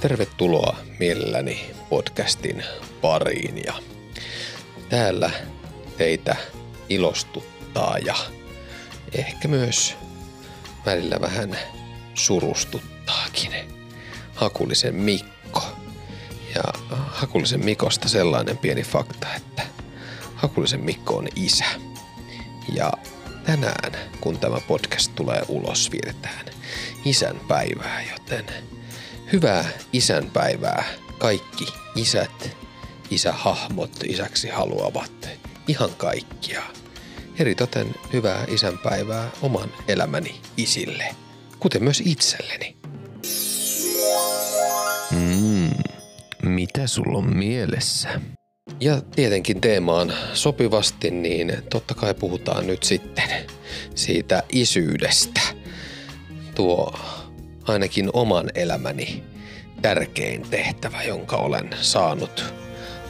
Tervetuloa mielelläni podcastin pariin ja täällä teitä ilostuttaa ja ehkä myös välillä vähän surustuttaakin Hakulisen Mikko. Ja Hakulisen Mikosta sellainen pieni fakta, että Hakulisen Mikko on isä. Ja tänään, kun tämä podcast tulee ulos, vietetään isän päivää, joten hyvää isänpäivää kaikki isät, isähahmot isäksi haluavat, ihan kaikkia. Eritoten hyvää isänpäivää oman elämäni isille, kuten myös itselleni. Mm, mitä sulla on mielessä? Ja tietenkin teemaan sopivasti, niin totta kai puhutaan nyt sitten siitä isyydestä. Tuo ainakin oman elämäni tärkein tehtävä, jonka olen saanut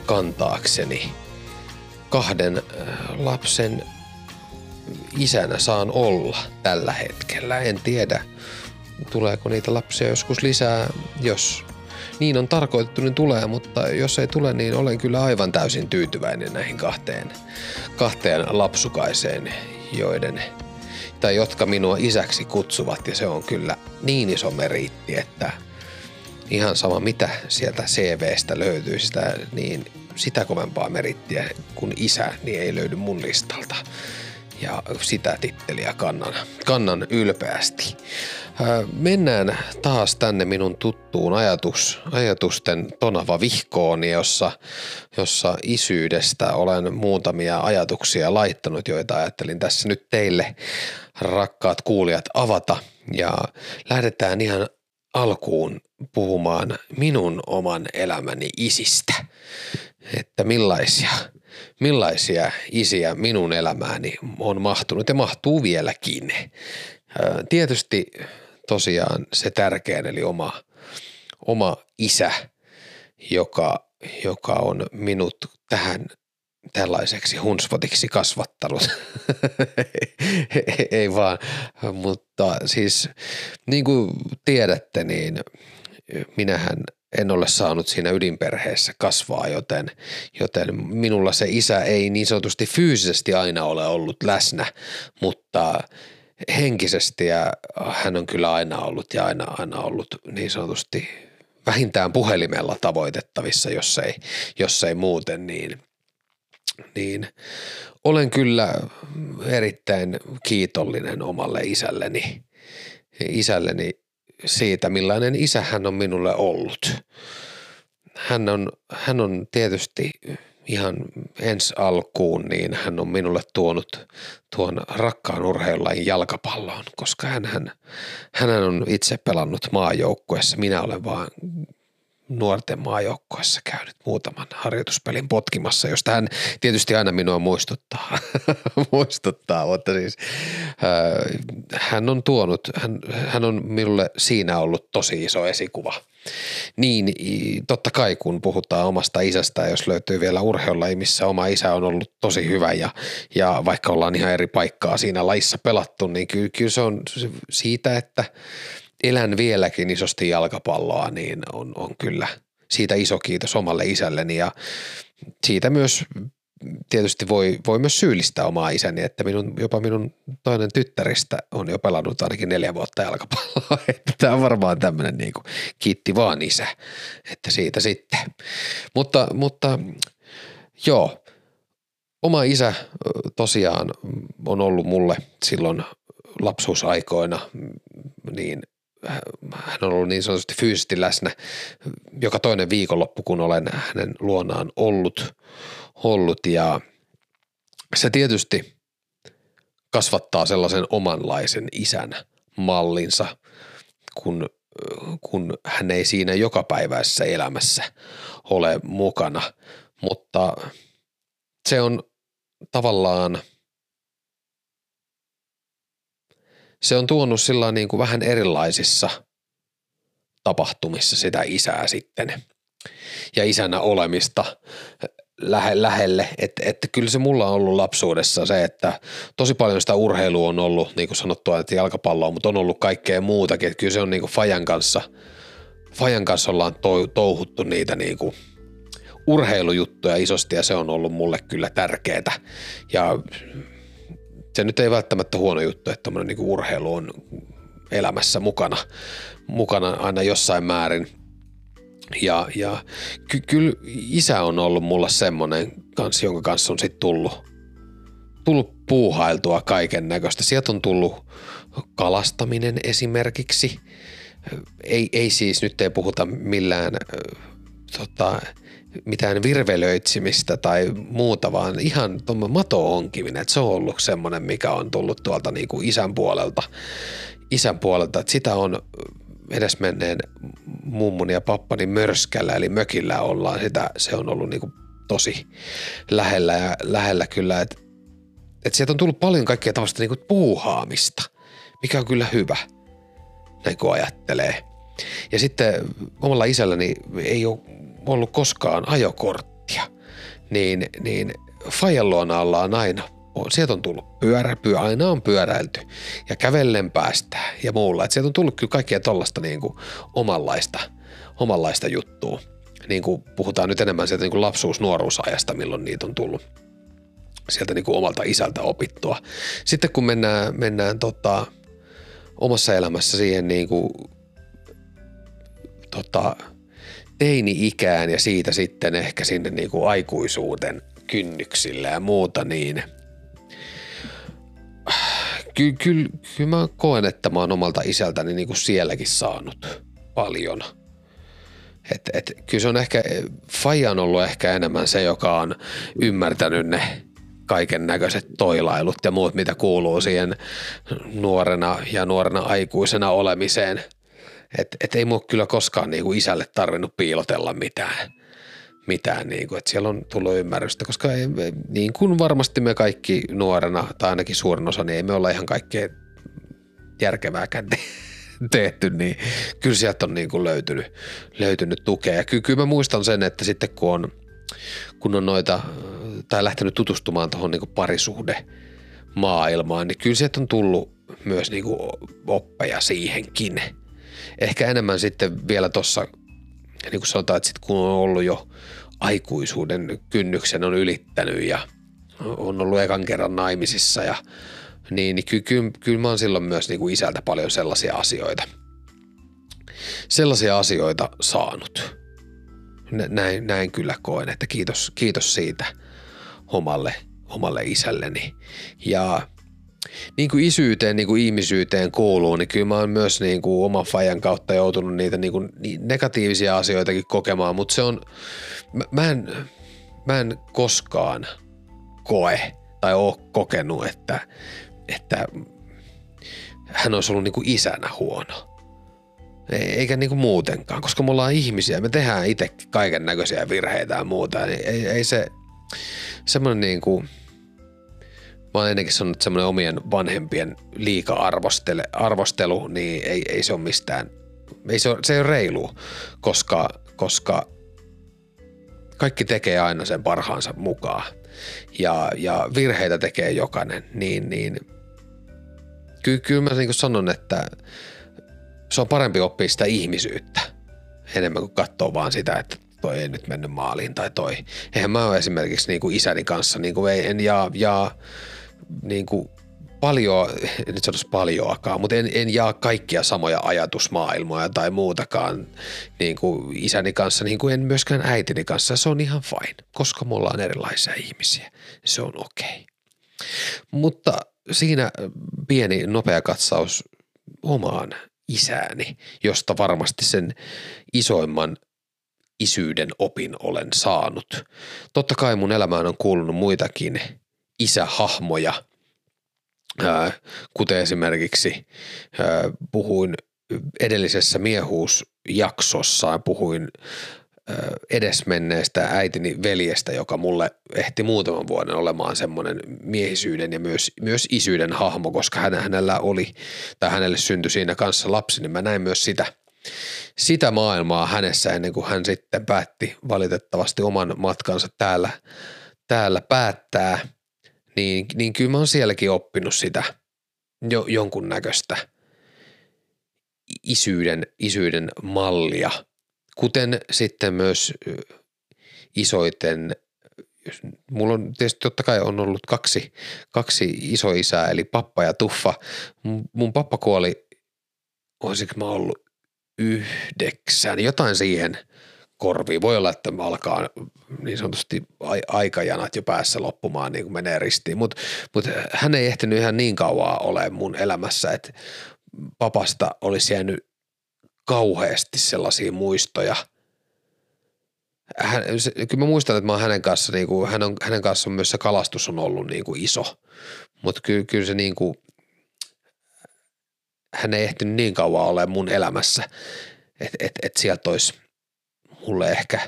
kantaakseni. Kahden lapsen isänä saan olla tällä hetkellä. En tiedä, tuleeko niitä lapsia joskus lisää, jos niin on tarkoitettu, niin tulee, mutta jos ei tule, niin olen kyllä aivan täysin tyytyväinen näihin kahteen, kahteen lapsukaiseen, joiden tai jotka minua isäksi kutsuvat ja se on kyllä niin iso meriitti, että ihan sama mitä sieltä CVstä löytyy sitä, niin sitä kovempaa merittiä kuin isä, niin ei löydy mun listalta. Ja sitä titteliä kannan, kannan ylpeästi. Mennään taas tänne minun tuttuun ajatus, ajatusten tonava vihkoon, jossa, jossa isyydestä olen muutamia ajatuksia laittanut, joita ajattelin tässä nyt teille rakkaat kuulijat avata. Ja lähdetään ihan alkuun puhumaan minun oman elämäni isistä. Että millaisia, millaisia isiä minun elämääni on mahtunut ja mahtuu vieläkin. Tietysti tosiaan se tärkein, eli oma, oma isä, joka, joka on minut tähän tällaiseksi hunsvotiksi kasvattanut. Ei vaan, mutta siis niin kuin tiedätte, niin minähän en ole saanut siinä ydinperheessä kasvaa, joten, joten minulla se isä ei niin sanotusti fyysisesti aina ole ollut läsnä, mutta henkisesti ja hän on kyllä aina ollut ja aina, aina ollut niin sanotusti vähintään puhelimella tavoitettavissa, jos ei, jos ei muuten, niin, niin olen kyllä erittäin kiitollinen omalle isälleni, isälleni siitä, millainen isä hän on minulle ollut. Hän on, hän on tietysti ihan ensi alkuun, niin hän on minulle tuonut tuon rakkaan urheilulajin jalkapalloon, koska hän, hän, hän on itse pelannut maajoukkuessa. Minä olen vaan nuorten maajoukkoissa käynyt muutaman harjoituspelin potkimassa, josta hän tietysti aina minua muistuttaa, muistuttaa mutta siis äh, hän on tuonut, hän, hän on minulle siinä ollut tosi iso esikuva. Niin totta kai kun puhutaan omasta isästä, jos löytyy vielä urheilulaji, missä oma isä on ollut tosi hyvä ja, ja vaikka ollaan ihan eri paikkaa siinä laissa pelattu, niin kyllä, kyllä se on siitä, että – elän vieläkin isosti jalkapalloa, niin on, on kyllä siitä iso kiitos omalle isälleni ja siitä myös tietysti voi, voi myös syyllistää omaa isäni, että minun, jopa minun toinen tyttäristä on jo pelannut ainakin neljä vuotta jalkapalloa. Että tämä on varmaan tämmöinen niin kuin, kiitti vaan isä, että siitä sitten. Mutta, mutta joo, oma isä tosiaan on ollut mulle silloin lapsuusaikoina niin hän on ollut niin sanotusti fyysisesti läsnä joka toinen viikonloppu, kun olen hänen luonaan ollut, ollut. Ja se tietysti kasvattaa sellaisen omanlaisen isän mallinsa, kun, kun hän ei siinä jokapäiväisessä elämässä ole mukana, mutta se on tavallaan – se on tuonut sillä niin kuin vähän erilaisissa tapahtumissa sitä isää sitten ja isänä olemista lähe, lähelle. Että et kyllä se mulla on ollut lapsuudessa se, että tosi paljon sitä urheilua on ollut, niin kuin sanottua, että jalkapalloa, mutta on ollut kaikkea muutakin. Että kyllä se on niin kuin Fajan kanssa, Fajan kanssa ollaan to, touhuttu niitä niinku urheilujuttuja isosti ja se on ollut mulle kyllä tärkeää. Ja se nyt ei välttämättä huono juttu, että niinku urheilu on elämässä mukana, mukana aina jossain määrin. Ja, ja ky- kyllä isä on ollut mulla semmoinen kanssa, jonka kanssa on sitten tullut, tullut puuhailtua kaiken näköistä. Sieltä on tullut kalastaminen esimerkiksi. Ei, ei siis, nyt ei puhuta millään tota, mitään virvelöitsimistä tai muuta, vaan ihan tuommoinen mato-onkiminen. Että se on ollut semmoinen, mikä on tullut tuolta niin kuin isän puolelta. Isän puolelta, että sitä on edesmenneen mummun ja pappani mörskällä, eli mökillä ollaan sitä, se on ollut niin kuin tosi lähellä ja lähellä kyllä, että, että sieltä on tullut paljon kaikkea tällaista niin kuin puuhaamista, mikä on kyllä hyvä, näin kun ajattelee. Ja sitten omalla isälläni ei ole ollut koskaan ajokorttia, niin, niin Fajan luona ollaan aina sieltä on tullut pyörä, pyö, aina on pyöräilty ja kävellen päästään ja muulla. Et sieltä on tullut kyllä kaikkea tollasta niin omanlaista, omanlaista juttua. Niin kuin puhutaan nyt enemmän sieltä niin kuin lapsuus-nuoruusajasta, milloin niitä on tullut sieltä niin kuin omalta isältä opittua. Sitten kun mennään, mennään tota, omassa elämässä siihen niin kuin, tota, teini-ikään ja siitä sitten ehkä sinne niin kuin aikuisuuden kynnyksillä ja muuta, niin – kyllä, kyllä, kyllä mä koen, että mä oon omalta isältäni niin kuin sielläkin saanut paljon. Et, et, kyllä se on ehkä, Faija on ollut ehkä enemmän se, joka on ymmärtänyt ne kaiken näköiset toilailut ja muut, mitä kuuluu siihen nuorena ja nuorena aikuisena olemiseen. Et, et ei mua kyllä koskaan niin kuin isälle tarvinnut piilotella mitään mitään, niin kuin, että siellä on tullut ymmärrystä, koska ei, niin kuin varmasti me kaikki nuorena, tai ainakin suurin osa, niin ei me olla ihan kaikkea järkevääkään tehty, niin kyllä sieltä on niin kuin löytynyt, löytynyt tukea. Ja kyllä, kyllä mä muistan sen, että sitten kun on, kun on noita, tai lähtenyt tutustumaan tuohon niin parisuhde maailmaan, niin kyllä sieltä on tullut myös niin kuin oppeja siihenkin. Ehkä enemmän sitten vielä tuossa, niin kuin sanotaan, että sit kun on ollut jo aikuisuuden kynnyksen on ylittänyt ja on ollut ekan kerran naimisissa ja niin, niin kyllä, kyllä, kyllä mä oon silloin myös niin kuin isältä paljon sellaisia asioita, sellaisia asioita saanut. Näin, näin kyllä koen, että kiitos, kiitos siitä omalle, omalle isälleni. Ja niin kuin isyyteen, niin kuin ihmisyyteen kuuluu, niin kyllä mä oon myös niin kuin oman fajan kautta joutunut niitä niin kuin negatiivisia asioitakin kokemaan, mutta se on, mä, mä, en, mä en koskaan koe tai ole kokenut, että, että hän olisi ollut niin kuin isänä huono. Eikä niin kuin muutenkaan, koska me ollaan ihmisiä, me tehdään itse kaiken näköisiä virheitä ja muuta, niin ei, ei se semmoinen niin kuin – mä oon ennenkin sanonut, että semmoinen omien vanhempien liika-arvostelu, niin ei, ei se ole mistään, ei se, ole, se ei ole reilu, koska, koska kaikki tekee aina sen parhaansa mukaan ja, ja virheitä tekee jokainen, niin, niin kyllä, kyllä mä niin sanon, että se on parempi oppia sitä ihmisyyttä enemmän kuin katsoa vaan sitä, että toi ei nyt mennyt maaliin tai toi. Eihän mä ole esimerkiksi niin kuin isäni kanssa, niin kuin ei, en jaa, jaa niin kuin paljon, en nyt sanoisi paljoakaan, mutta en, en jaa kaikkia samoja ajatusmaailmoja tai muutakaan niin kuin isäni kanssa, niin kuin en myöskään äitini kanssa. Se on ihan fine, koska me ollaan erilaisia ihmisiä. Se on okei. Okay. Mutta siinä pieni nopea katsaus omaan isääni, josta varmasti sen isoimman isyyden opin olen saanut. Totta kai mun elämään on kuulunut muitakin isähahmoja, kuten esimerkiksi puhuin edellisessä miehuusjaksossa, puhuin edesmenneestä äitini veljestä, joka mulle ehti muutaman vuoden olemaan semmoinen miehisyyden ja myös, myös isyyden hahmo, koska hän, hänellä oli tai hänelle syntyi siinä kanssa lapsi, niin mä näin myös sitä, sitä maailmaa hänessä ennen kuin hän sitten päätti valitettavasti oman matkansa täällä, täällä päättää – niin, niin kyllä mä oon sielläkin oppinut sitä jo, jonkun näköistä isyyden, isyyden mallia kuten sitten myös isoiten mulla on tietysti totta kai on ollut kaksi, kaksi isoisää, eli pappa ja tuffa. Mun pappa kuoli, olisiko mä ollut yhdeksän, jotain siihen korviin. Voi olla, että alkaa niin sanotusti aikajanat jo päässä loppumaan, niin kuin menee ristiin, mutta mut hän ei ehtinyt ihan niin kauaa ole mun elämässä, että papasta olisi jäänyt kauheasti sellaisia muistoja – hän, se, kyllä mä muistan, että mä oon hänen kanssa, niin kuin, hän on, hänen kanssaan myös se kalastus on ollut niin kuin iso, mutta kyllä, kyllä se niin kuin, hän ei ehtinyt niin kauan ole mun elämässä, että et, et sieltä olisi mulle ehkä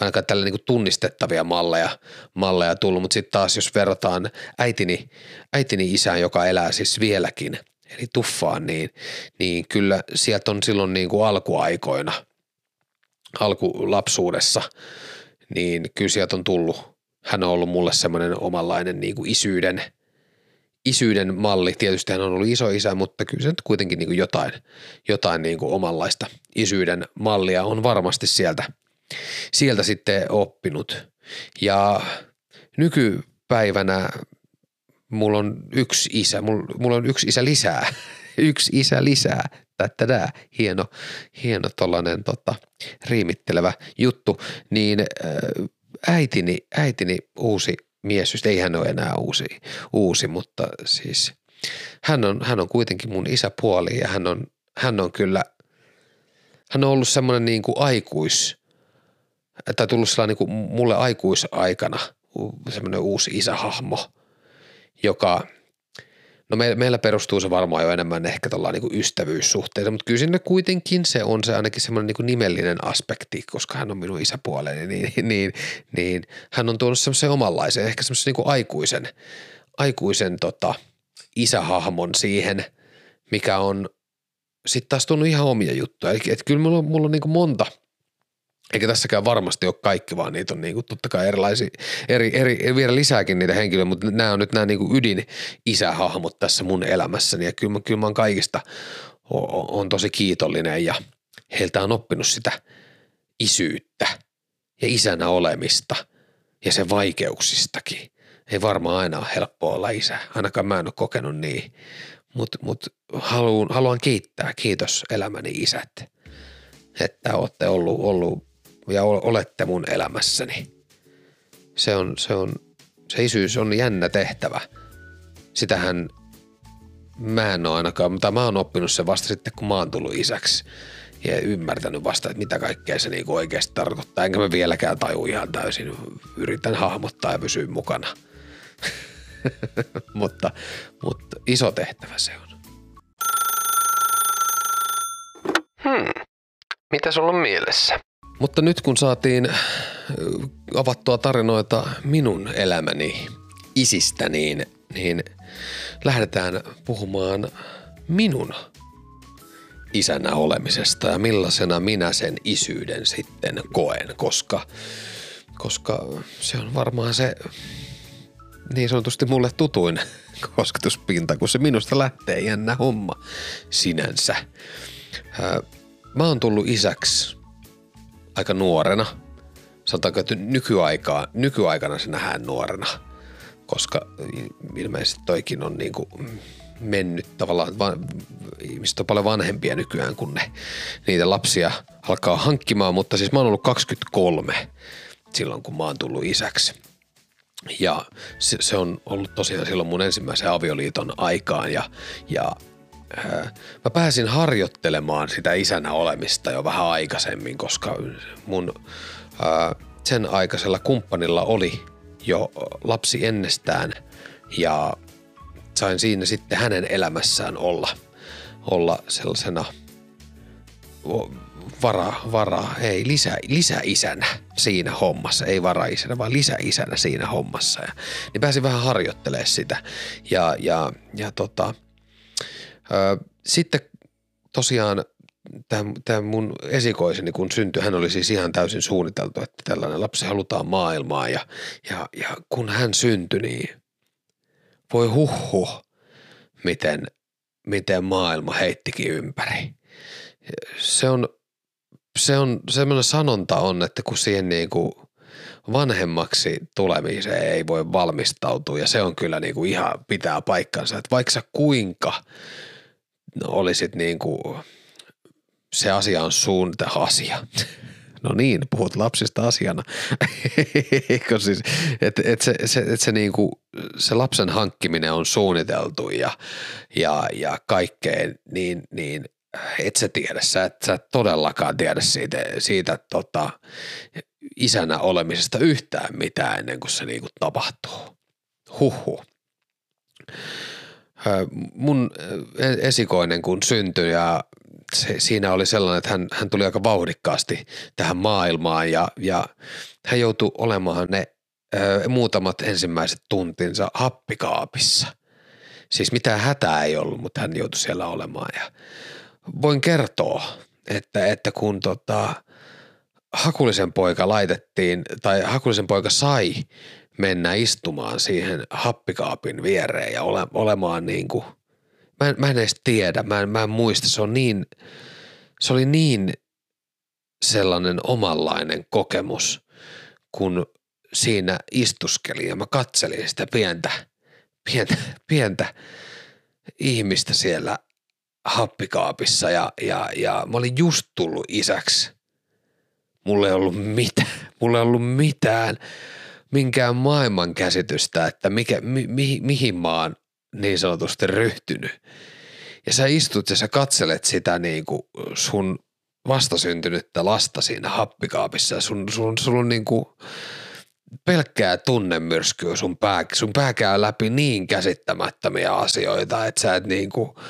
ainakaan tällä niin tunnistettavia malleja, malleja tullut, mutta sitten taas jos verrataan äitini, äitini isään, joka elää siis vieläkin, eli tuffaan, niin, niin kyllä sieltä on silloin niin kuin alkuaikoina – alkulapsuudessa, niin kyllä sieltä on tullut, hän on ollut mulle semmoinen omanlainen niin kuin isyyden, isyyden malli. Tietysti hän on ollut iso isä, mutta kyllä se nyt kuitenkin niin kuin jotain, jotain niin kuin omanlaista isyyden mallia on varmasti sieltä, sieltä sitten oppinut. Ja nykypäivänä mulla on yksi isä, mulla, mulla on yksi isä lisää, yksi isä lisää. Tätä hieno, hieno tollanen tota, riimittelevä juttu, niin äitini, äitini uusi mies, ei hän ole enää uusi, uusi mutta siis hän on, hän on kuitenkin mun isäpuoli ja hän on, hän on kyllä, hän on ollut semmoinen niin kuin aikuis, tai tullut sellainen niin kuin mulle aikuisaikana semmoinen uusi isähahmo, joka – No me, meillä perustuu se varmaan jo enemmän ehkä tuolla niin ystävyyssuhteita, mutta kyllä sinne kuitenkin se on se ainakin semmoinen niin nimellinen aspekti, koska hän on minun isäpuoleni, niin, niin, niin, niin hän on tuonut semmoisen omanlaisen, ehkä semmoisen niin aikuisen, aikuisen tota, isähahmon siihen, mikä on sitten taas tuonut ihan omia juttuja. Eli et kyllä mulla mulla on niin monta – eikä tässäkään varmasti ole kaikki, vaan niitä on niinku totta kai erilaisia, eri, eri, vielä lisääkin niitä henkilöitä, mutta nämä on nyt nämä niinku ydin isähahmot tässä mun elämässäni. Ja kyllä mä, kyllä mä oon kaikista on, on tosi kiitollinen ja heiltä on oppinut sitä isyyttä ja isänä olemista ja sen vaikeuksistakin. Ei varmaan aina ole helppoa olla isä, ainakaan mä en ole kokenut niin, mutta mut haluan, haluan kiittää, kiitos elämäni isät, että olette ollut, ollut ja olette mun elämässäni. Se on, se on, se isyys on jännä tehtävä. Sitähän mä en ole ainakaan, mutta mä oon oppinut sen vasta sitten, kun mä oon tullut isäksi ja ymmärtänyt vasta, että mitä kaikkea se niinku oikeasti tarkoittaa. Enkä mä vieläkään taju ihan täysin. Yritän hahmottaa ja pysyä mukana. mutta, mutta iso tehtävä se on. Hmm. Mitä sulla on mielessä? Mutta nyt kun saatiin avattua tarinoita minun elämäni isistä, niin, niin lähdetään puhumaan minun isänä olemisesta ja millaisena minä sen isyyden sitten koen, koska, koska se on varmaan se niin sanotusti mulle tutuin kosketuspinta, kun se minusta lähtee jännä homma sinänsä. Mä oon tullut isäksi aika nuorena. Sanotaanko, että nykyaikaa, nykyaikana se nähdään nuorena, koska ilmeisesti toikin on niin kuin mennyt tavallaan, van, ihmiset on paljon vanhempia nykyään, kun ne niitä lapsia alkaa hankkimaan, mutta siis mä oon ollut 23 silloin, kun mä oon tullut isäksi. Ja se, se on ollut tosiaan silloin mun ensimmäisen avioliiton aikaan ja, ja mä pääsin harjoittelemaan sitä isänä olemista jo vähän aikaisemmin, koska mun sen aikaisella kumppanilla oli jo lapsi ennestään ja sain siinä sitten hänen elämässään olla, olla sellaisena vara, vara, ei lisä, lisäisänä siinä hommassa, ei varaisänä, vaan lisäisänä siinä hommassa. Ja, niin pääsin vähän harjoittelemaan sitä ja, ja, ja tota, sitten tosiaan tämä mun esikoiseni, kun syntyi, hän oli siis ihan täysin suunniteltu, että tällainen lapsi halutaan maailmaan ja, ja, ja kun hän syntyi, niin voi huhhu, miten, miten maailma heittikin ympäri. Se on se on semmoinen sanonta on, että kun siihen niin kuin vanhemmaksi tulemiseen ei voi valmistautua ja se on kyllä niin kuin ihan pitää paikkansa, että vaikka sä kuinka olisit niin kuin, se asia on suunnita asia. No niin, puhut lapsista asiana. Eikö siis, että et se, se, et se, niinku, se lapsen hankkiminen on suunniteltu ja, ja, ja kaikkeen, niin, niin et sä tiedä, sä et, sä et todellakaan tiedä siitä, siitä tota, isänä olemisesta yhtään mitään ennen kuin se niinku tapahtuu. Huhu. Mun esikoinen kun syntyi ja se, siinä oli sellainen, että hän, hän tuli aika vauhdikkaasti tähän maailmaan ja, ja hän joutui olemaan ne ö, muutamat ensimmäiset tuntinsa happikaapissa. Siis mitään hätää ei ollut, mutta hän joutui siellä olemaan ja voin kertoa, että, että kun tota, Hakulisen poika laitettiin, tai Hakulisen poika sai mennä istumaan siihen happikaapin viereen ja ole, olemaan niin kuin, mä en, mä en edes tiedä, mä en, mä en muista, se on niin, se oli niin sellainen omanlainen kokemus, kun siinä istuskelin ja mä katselin sitä pientä, pientä, pientä ihmistä siellä happikaapissa ja, ja, ja mä olin just tullut isäksi. Mulla ei ollut mitään, mulla ei ollut mitään, minkään maailman käsitystä, että mikä, mi, mi, mihin mä oon niin sanotusti ryhtynyt. Ja sä istut ja sä katselet sitä niin kuin sun vastasyntynyttä lasta siinä happikaapissa sun, sun, sun on niin kuin pelkkää tunnemyrskyä sun pää, sun pää käy läpi niin käsittämättömiä asioita, että sä et niin kuin –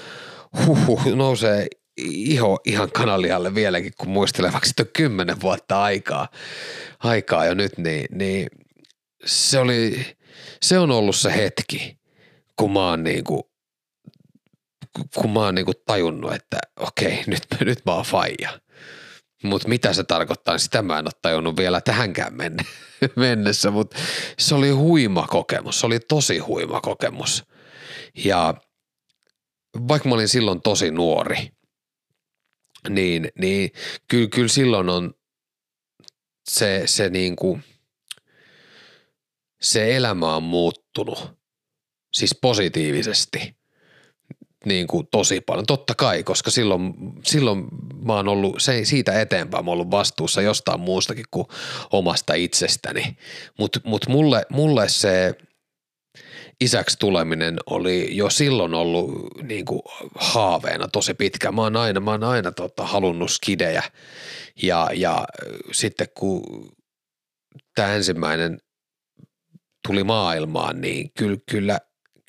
huhuh, nousee iho ihan kanalialle vieläkin, kun muistelee vaikka sitten kymmenen vuotta aikaa, aikaa jo nyt, niin, niin se, oli, se on ollut se hetki, kun mä oon niinku, kun mä oon niinku tajunnut, että okei, nyt, nyt mä oon faija. Mutta mitä se tarkoittaa, sitä mä en ole tajunnut vielä tähänkään mennessä, mutta se oli huima kokemus, se oli tosi huima kokemus. Ja vaikka mä olin silloin tosi nuori, niin, niin kyllä, kyllä silloin on se, se, niin kuin, se elämä on muuttunut, siis positiivisesti niin kuin tosi paljon. Totta kai, koska silloin, silloin mä oon ollut, se, siitä eteenpäin mä oon ollut vastuussa jostain muustakin kuin omasta itsestäni. Mutta mut mulle, mulle se – isäksi tuleminen oli jo silloin ollut niin kuin haaveena tosi pitkä. Mä oon aina, mä oon aina tota, halunnut skidejä ja, ja sitten kun tämä ensimmäinen tuli maailmaan, niin kyllä, kyllä,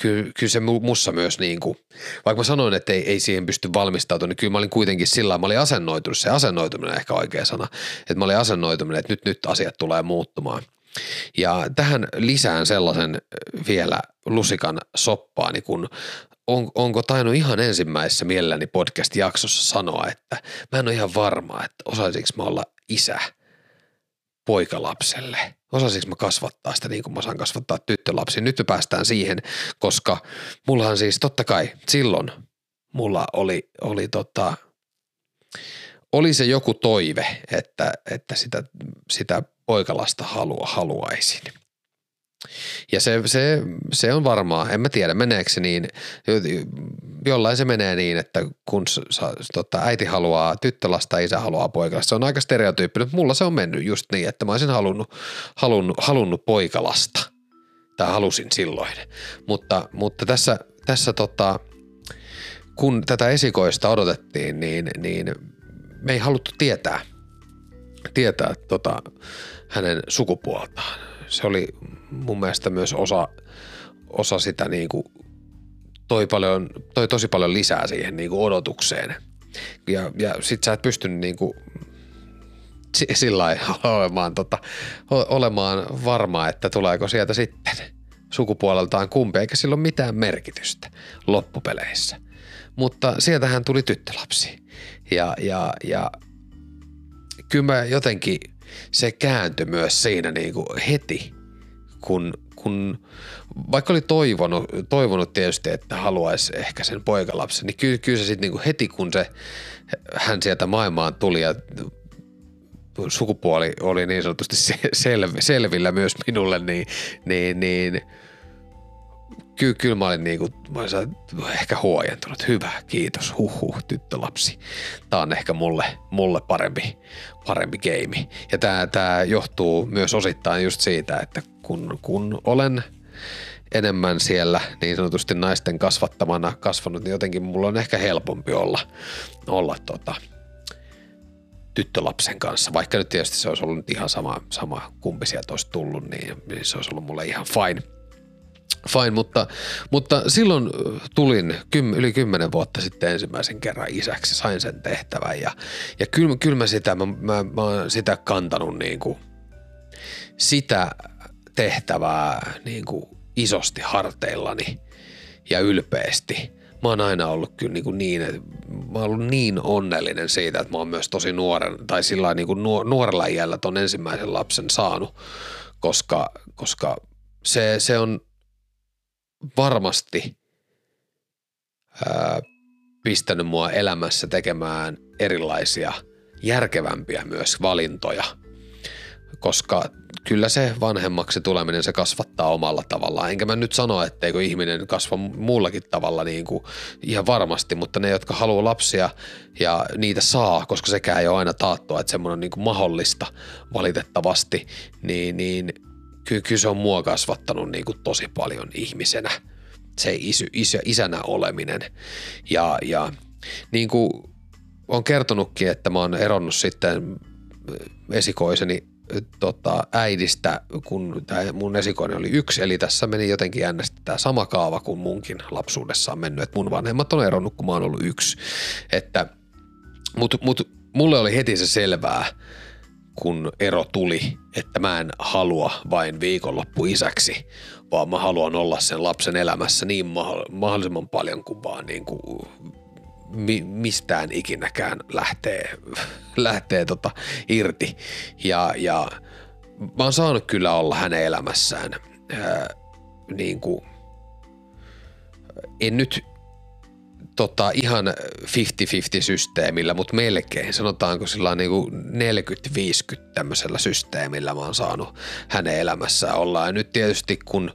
kyllä, kyllä se mussa myös niin kuin, vaikka mä sanoin, että ei, ei siihen pysty valmistautumaan, niin kyllä mä olin kuitenkin sillä mä olin asennoitunut, se asennoituminen on ehkä oikea sana, että mä olin asennoituminen, että nyt, nyt asiat tulee muuttumaan – ja tähän lisään sellaisen vielä lusikan soppaani, kun on, onko tainnut ihan ensimmäisessä mielelläni podcast-jaksossa sanoa, että mä en ole ihan varma, että osaisinko mä olla isä poikalapselle. Osaisinko mä kasvattaa sitä niin kuin mä saan kasvattaa tyttölapsi. Nyt me päästään siihen, koska mullahan siis totta kai silloin mulla oli, oli tota, oli se joku toive, että, että sitä, sitä poikalasta halua, haluaisin. Ja se, se, se on varmaa, en mä tiedä meneekö se niin, jollain se menee niin, että kun sa, tota, äiti haluaa tyttölasta, isä haluaa poikalasta. Se on aika stereotyyppinen, mulla se on mennyt just niin, että mä olisin halunnut, halunnut, halunnut poikalasta. Tai halusin silloin. Mutta, mutta tässä, tässä tota, kun tätä esikoista odotettiin, niin, niin me ei haluttu tietää, tietää tota, hänen sukupuoltaan. Se oli mun mielestä myös osa, osa sitä niin kuin toi, paljon, toi tosi paljon lisää siihen niin kuin odotukseen. Ja, ja sit sä et pystynyt niin kuin sillä olemaan, tota, olemaan varma, että tuleeko sieltä sitten sukupuoleltaan kumpi, eikä sillä ole mitään merkitystä loppupeleissä. Mutta sieltähän tuli tyttölapsi. Ja, ja, ja kyllä mä jotenkin – se kääntyi myös siinä niin kuin heti, kun, kun vaikka oli toivonut, toivonut tietysti, että haluaisi ehkä sen poikalapsen, niin kyllä, kyllä se sitten niin heti kun se, hän sieltä maailmaan tuli ja sukupuoli oli niin sanotusti sel, selvillä myös minulle, niin, niin, niin ky, kyllä mä olin niinku, mä olin ehkä huojentunut. Hyvä, kiitos, huhhuh, tyttölapsi. Tää on ehkä mulle, mulle parempi, parempi game. Ja tää, tää johtuu myös osittain just siitä, että kun, kun olen enemmän siellä niin sanotusti naisten kasvattamana kasvanut, niin jotenkin mulla on ehkä helpompi olla, olla tota, tyttölapsen kanssa. Vaikka nyt tietysti se olisi ollut ihan sama, sama kumpi sieltä olisi tullut, niin, niin se olisi ollut mulle ihan fine. Fine, mutta, mutta silloin tulin kym, yli kymmenen vuotta sitten ensimmäisen kerran isäksi, sain sen tehtävän ja, ja kyllä, kyllä mä sitä, mä, mä, mä oon sitä kantanut niin kuin, sitä tehtävää niin kuin isosti harteillani ja ylpeästi. Mä oon aina ollut kyllä niin, kuin niin että mä oon ollut niin onnellinen siitä, että mä oon myös tosi nuoren, tai sillä niin kuin nuorella iällä ton ensimmäisen lapsen saanut, koska, koska se, se on varmasti ää, pistänyt mua elämässä tekemään erilaisia järkevämpiä myös valintoja, koska kyllä se vanhemmaksi tuleminen se kasvattaa omalla tavallaan. Enkä mä nyt sano, etteikö ihminen kasva muullakin tavalla niin kuin ihan varmasti, mutta ne, jotka haluaa lapsia ja niitä saa, koska sekään ei ole aina taattua, että semmoinen on niin kuin mahdollista valitettavasti, niin, niin kyllä, kyllä se on mua kasvattanut niin kuin tosi paljon ihmisenä, se isy, isä, isänä oleminen. Ja, ja niin kuin on kertonutkin, että mä oon eronnut sitten esikoiseni tota, äidistä, kun tämä mun esikoinen oli yksi, eli tässä meni jotenkin äänestä tämä sama kaava kuin munkin lapsuudessa on mennyt, että mun vanhemmat on eronnut, kun mä oon ollut yksi. Että, mut, mut mulle oli heti se selvää, kun ero tuli, että mä en halua vain viikonloppu isäksi, vaan mä haluan olla sen lapsen elämässä niin mahdollisimman paljon kuin vaan niin kuin mi- mistään ikinäkään lähtee, lähtee tota irti. Ja, ja mä oon saanut kyllä olla hänen elämässään ää, niin kuin, en nyt tota, ihan 50-50 systeemillä, mutta melkein sanotaanko sillä niin kuin 40-50 tämmöisellä systeemillä mä oon saanut hänen elämässään olla. Ja nyt tietysti kun,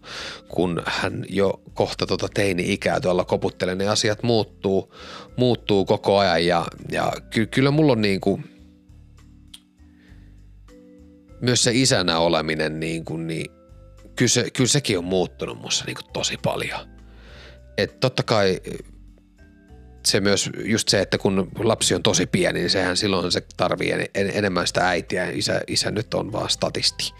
kun hän jo kohta tota teini-ikää tuolla koputtelee, niin asiat muuttuu, muuttuu koko ajan ja, ja ky, kyllä mulla on niin kuin, myös se isänä oleminen niin kuin, niin kyllä, se, kyllä sekin on muuttunut musta niin kuin tosi paljon. että totta kai se myös just se, että kun lapsi on tosi pieni, niin sehän silloin se tarvii en, en, enemmän sitä äitiä. Isä, isä nyt on vaan statisti.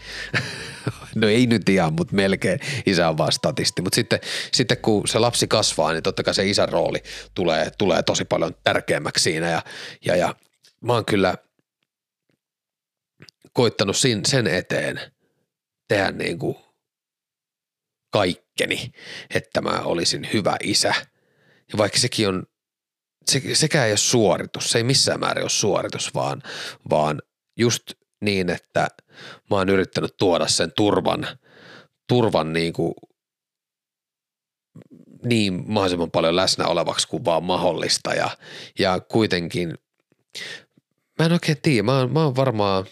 no ei nyt ihan, mutta melkein isä on vaan statisti. Mutta sitten, sitten kun se lapsi kasvaa, niin totta kai se isän rooli tulee, tulee tosi paljon tärkeämmäksi siinä. Ja, ja, ja mä oon kyllä koittanut sen eteen tehdä niin kuin kaikkeni, että mä olisin hyvä isä. Ja vaikka sekin on se, sekään ei ole suoritus, se ei missään määrin ole suoritus, vaan, vaan just niin, että mä oon yrittänyt tuoda sen turvan, turvan niin kuin niin mahdollisimman paljon läsnä olevaksi kuin vaan mahdollista. Ja, ja kuitenkin mä en oikein tiedä, mä oon, mä oon varmaan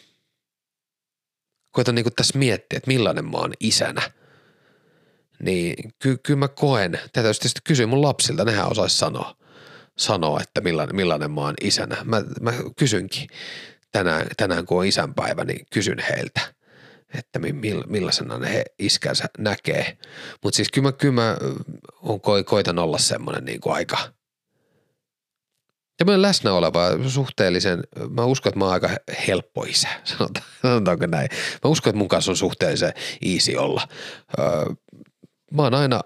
koitan niin tässä miettiä, että millainen mä oon isänä. Niin ky- kyllä mä koen, tätä tietysti kysyä mun lapsilta, nehän osaisi sanoa sanoa, että millainen, millainen mä oon isänä. Mä, mä kysynkin tänään, tänään, kun on isänpäivä, niin kysyn heiltä, että millaisena ne he iskänsä näkee. Mutta siis kyllä mä, kyllä mä koitan olla semmoinen niin kuin aika – Tämmöinen läsnä oleva, suhteellisen, mä uskon, että mä oon aika helppo isä, sanotaanko näin. Mä uskon, että mun kanssa on suhteellisen easy olla. Öö, mä oon aina,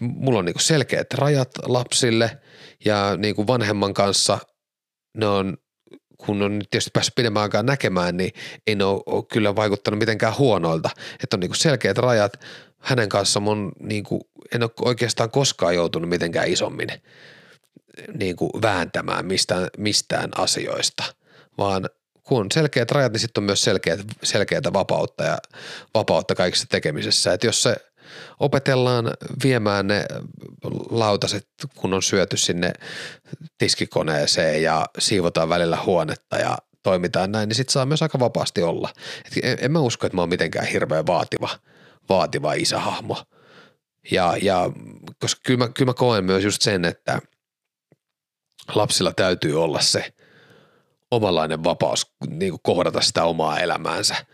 mulla on niinku selkeät rajat lapsille, ja niin kuin vanhemman kanssa ne on, kun on nyt tietysti päässyt pidemmän aikaa näkemään, niin ei ne ole, kyllä vaikuttanut mitenkään huonoilta. Että on niin selkeät rajat. Hänen kanssaan on niin kuin, en ole oikeastaan koskaan joutunut mitenkään isommin niin kuin vääntämään mistään, mistään asioista, vaan kun on selkeät rajat, niin sitten on myös selkeät, selkeätä vapautta ja vapautta kaikissa tekemisessä. Että jos se opetellaan viemään ne lautaset, kun on syöty sinne tiskikoneeseen ja siivotaan välillä huonetta ja toimitaan näin, niin sit saa myös aika vapaasti olla. Et en, en mä usko, että mä oon mitenkään hirveän vaativa, vaativa isähahmo. Ja, ja koska kyllä mä, kyllä mä koen myös just sen, että lapsilla täytyy olla se omanlainen vapaus niin kuin kohdata sitä omaa elämäänsä –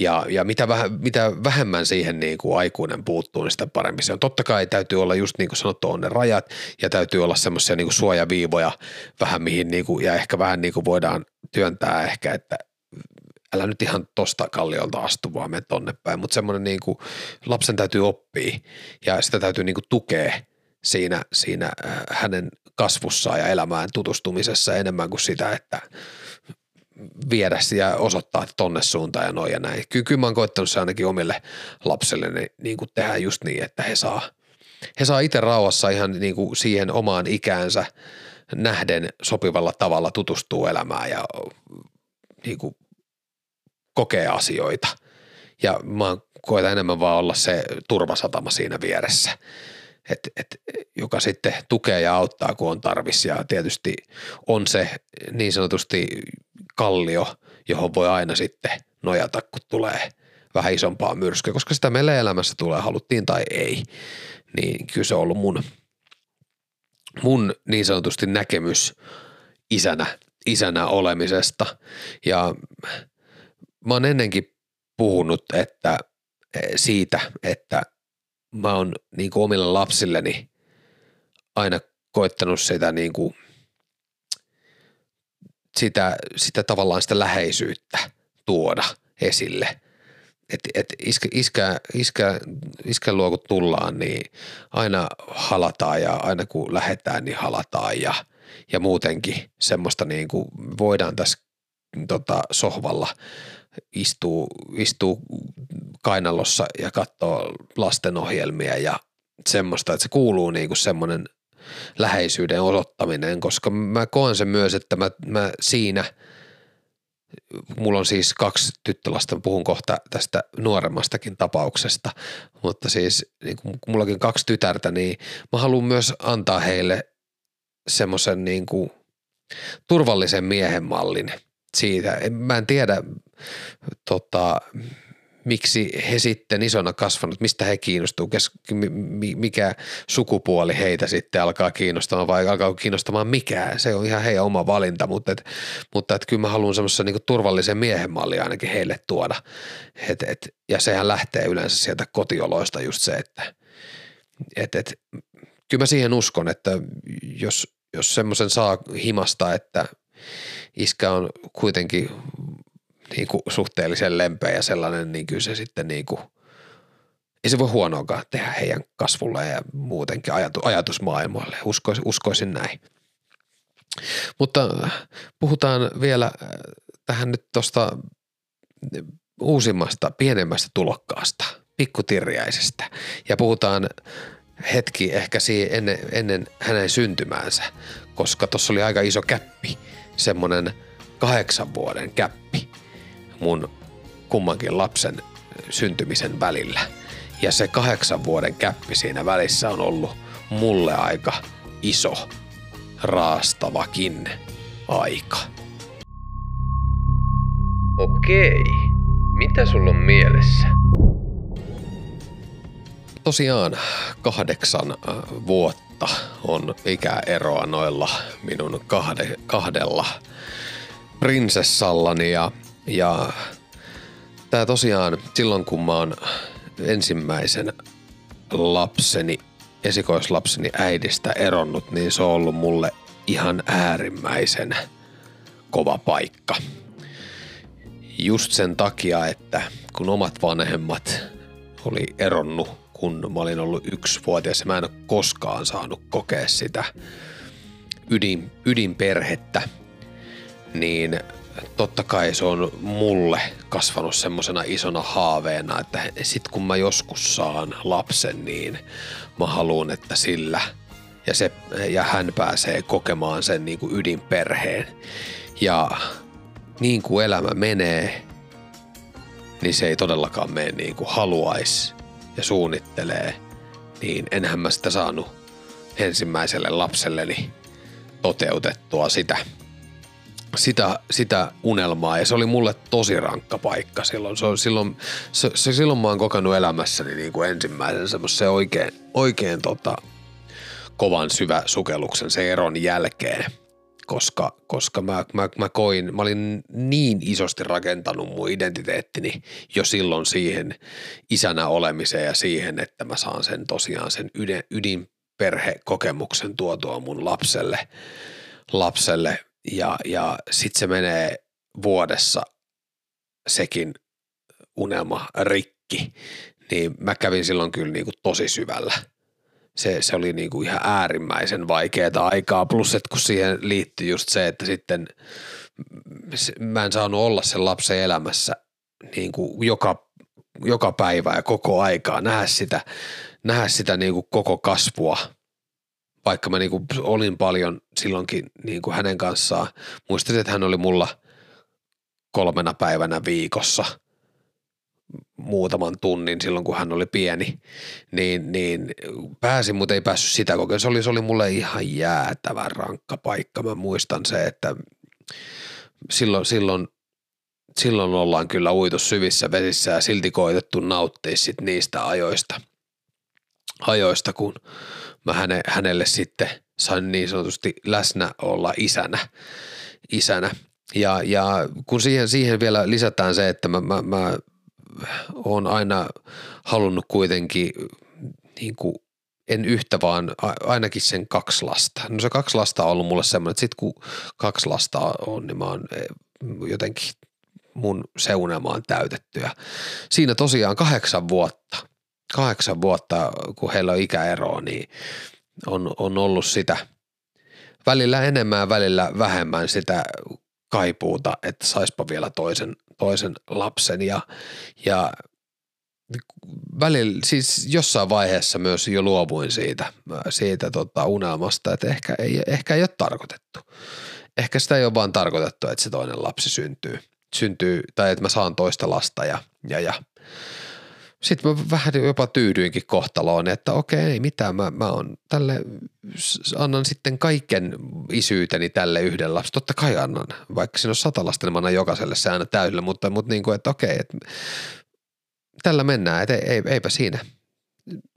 ja, ja mitä, väh, mitä vähemmän siihen niin kuin aikuinen puuttuu, niin sitä parempi se on. Totta kai täytyy olla just niin kuin sanottu on ne rajat ja täytyy olla semmoisia niin suojaviivoja vähän mihin niin kuin, ja ehkä vähän niin kuin voidaan työntää ehkä, että älä nyt ihan tosta kalliolta astu, vaan mene tonne päin. Mutta semmoinen niin kuin, lapsen täytyy oppia ja sitä täytyy niin kuin tukea siinä, siinä äh, hänen kasvussaan ja elämään tutustumisessa enemmän kuin sitä, että – viedä ja osoittaa tonne suuntaan ja noin ja näin. Kyllä, kyllä mä oon koettanut se ainakin omille lapsille niin, niin kuin tehdä just niin, että he saa, he saa itse rauhassa ihan niin kuin siihen omaan ikäänsä nähden sopivalla tavalla tutustua elämään ja niin kuin kokee asioita. Ja mä koetan enemmän vaan olla se turvasatama siinä vieressä, et, et, joka sitten tukee ja auttaa, kun on tarvis. Ja tietysti on se niin sanotusti kallio, johon voi aina sitten nojata, kun tulee vähän isompaa myrskyä, koska sitä meillä elämässä tulee, haluttiin tai ei. Niin kyllä se on ollut mun, mun niin sanotusti näkemys isänä, isänä olemisesta. Ja mä oon ennenkin puhunut että siitä, että mä oon niin kuin omille lapsilleni aina koettanut sitä niin kuin sitä, sitä tavallaan sitä läheisyyttä tuoda esille. että et iskä, iskä, iskä, iskän luo kun tullaan, niin aina halataan ja aina kun lähdetään, niin halataan ja, ja muutenkin semmoista niin kuin voidaan tässä tota, sohvalla istuu, istuu kainalossa ja katsoo lastenohjelmia ja semmoista, että se kuuluu niin kuin semmoinen läheisyyden osoittaminen, koska mä koen sen myös, että mä, mä siinä, mulla on siis kaksi tyttölasta, puhun kohta tästä nuoremmastakin tapauksesta, mutta siis niin kun mullakin kaksi tytärtä, niin mä haluan myös antaa heille semmoisen niin kuin turvallisen miehen mallin siitä. Mä en tiedä, tota, miksi he sitten isona kasvanut, mistä he kiinnostuu, mikä sukupuoli heitä sitten alkaa kiinnostamaan vai alkaa kiinnostamaan mikään. Se on ihan heidän oma valinta, mutta, et, mutta et kyllä mä haluan semmoisen niin turvallisen miehen malli ainakin heille tuoda. Et, et, ja sehän lähtee yleensä sieltä kotioloista just se, että et, et, kyllä mä siihen uskon, että jos, jos semmoisen saa himasta, että iskä on kuitenkin niin kuin suhteellisen lempeä ja sellainen, niin kyllä se sitten niin kuin, ei se voi huonoakaan tehdä heidän kasvulle ja muutenkin ajatu, ajatusmaailmoille. Uskoisin, uskoisin näin. Mutta puhutaan vielä äh, tähän nyt tuosta uusimmasta, pienemmästä tulokkaasta, pikkutirjäisestä. Ja puhutaan hetki ehkä siihen ennen, ennen hänen syntymäänsä, koska tuossa oli aika iso käppi, semmoinen kahdeksan vuoden käppi mun kummankin lapsen syntymisen välillä. Ja se kahdeksan vuoden käppi siinä välissä on ollut mulle aika iso, raastavakin aika. Okei, mitä sulla on mielessä? Tosiaan kahdeksan äh, vuotta on ikäeroa noilla minun kahde, kahdella prinsessallani ja ja tämä tosiaan silloin kun mä oon ensimmäisen lapseni, esikoislapseni äidistä eronnut, niin se on ollut mulle ihan äärimmäisen kova paikka. Just sen takia, että kun omat vanhemmat oli eronnut, kun mä olin ollut yksivuotias ja mä en ole koskaan saanut kokea sitä ydin, ydinperhettä, niin totta kai se on mulle kasvanut semmoisena isona haaveena, että sit kun mä joskus saan lapsen, niin mä haluan, että sillä ja, se, ja hän pääsee kokemaan sen niin kuin ydinperheen. Ja niin kuin elämä menee, niin se ei todellakaan mene niin kuin haluaisi ja suunnittelee, niin enhän mä sitä saanut ensimmäiselle lapselleni toteutettua sitä – sitä, sitä unelmaa ja se oli mulle tosi rankka paikka silloin. Se, silloin, se, se, silloin mä oon kokenut elämässäni niin kuin ensimmäisen semmoisen oikein, oikein tota, kovan syvä sukelluksen se eron jälkeen, koska, koska mä, mä, mä koin, mä olin niin isosti rakentanut mun identiteettini jo silloin siihen isänä olemiseen ja siihen, että mä saan sen tosiaan sen ydin, ydinperhekokemuksen tuotua mun lapselle, lapselle ja, ja sitten se menee vuodessa sekin unelma rikki, niin mä kävin silloin kyllä niin kuin tosi syvällä. Se, se oli niin kuin ihan äärimmäisen vaikeaa aikaa, plus että kun siihen liittyy just se, että sitten mä en saanut olla sen lapsen elämässä niin kuin joka, joka päivä ja koko aikaa, nähdä sitä, nähdä sitä niin kuin koko kasvua – vaikka mä niinku olin paljon silloinkin niinku hänen kanssaan. Muistin, että hän oli mulla kolmena päivänä viikossa muutaman tunnin silloin, kun hän oli pieni, niin, niin pääsin, mutta ei päässyt sitä kokeen. Se oli, se oli mulle ihan jäätävän rankka paikka. Mä muistan se, että silloin, silloin, silloin ollaan kyllä uitu syvissä vesissä ja silti koitettu nauttia sit niistä ajoista, ajoista kun – mä häne, hänelle sitten sain niin sanotusti läsnä olla isänä. isänä. Ja, ja kun siihen, siihen vielä lisätään se, että mä, mä, mä oon aina halunnut kuitenkin niin kuin en yhtä, vaan ainakin sen kaksi lasta. No se kaksi lasta on ollut mulle semmoinen, että sit kun kaksi lasta on, niin mä oon eh, jotenkin mun seunelma on täytetty. Ja siinä tosiaan kahdeksan vuotta – kahdeksan vuotta, kun heillä on ikäeroa, niin on, on ollut sitä välillä enemmän välillä vähemmän sitä kaipuuta, että saispa vielä toisen, toisen lapsen ja, ja välillä, siis jossain vaiheessa myös jo luovuin siitä, siitä tota unelmasta, että ehkä ei, ehkä ei ole tarkoitettu. Ehkä sitä ei ole vaan tarkoitettu, että se toinen lapsi syntyy, syntyy tai että mä saan toista lasta ja, ja, ja sitten mä vähän jopa tyydyinkin kohtaloon, että okei, ei mitään, mä, mä on tälle, annan sitten kaiken isyyteni tälle yhden lapsen. Totta kai annan, vaikka siinä on sata lasta, niin mä annan jokaiselle se aina täysille, mutta, mutta niin kuin, että okei, että tällä mennään, että ei, eipä siinä.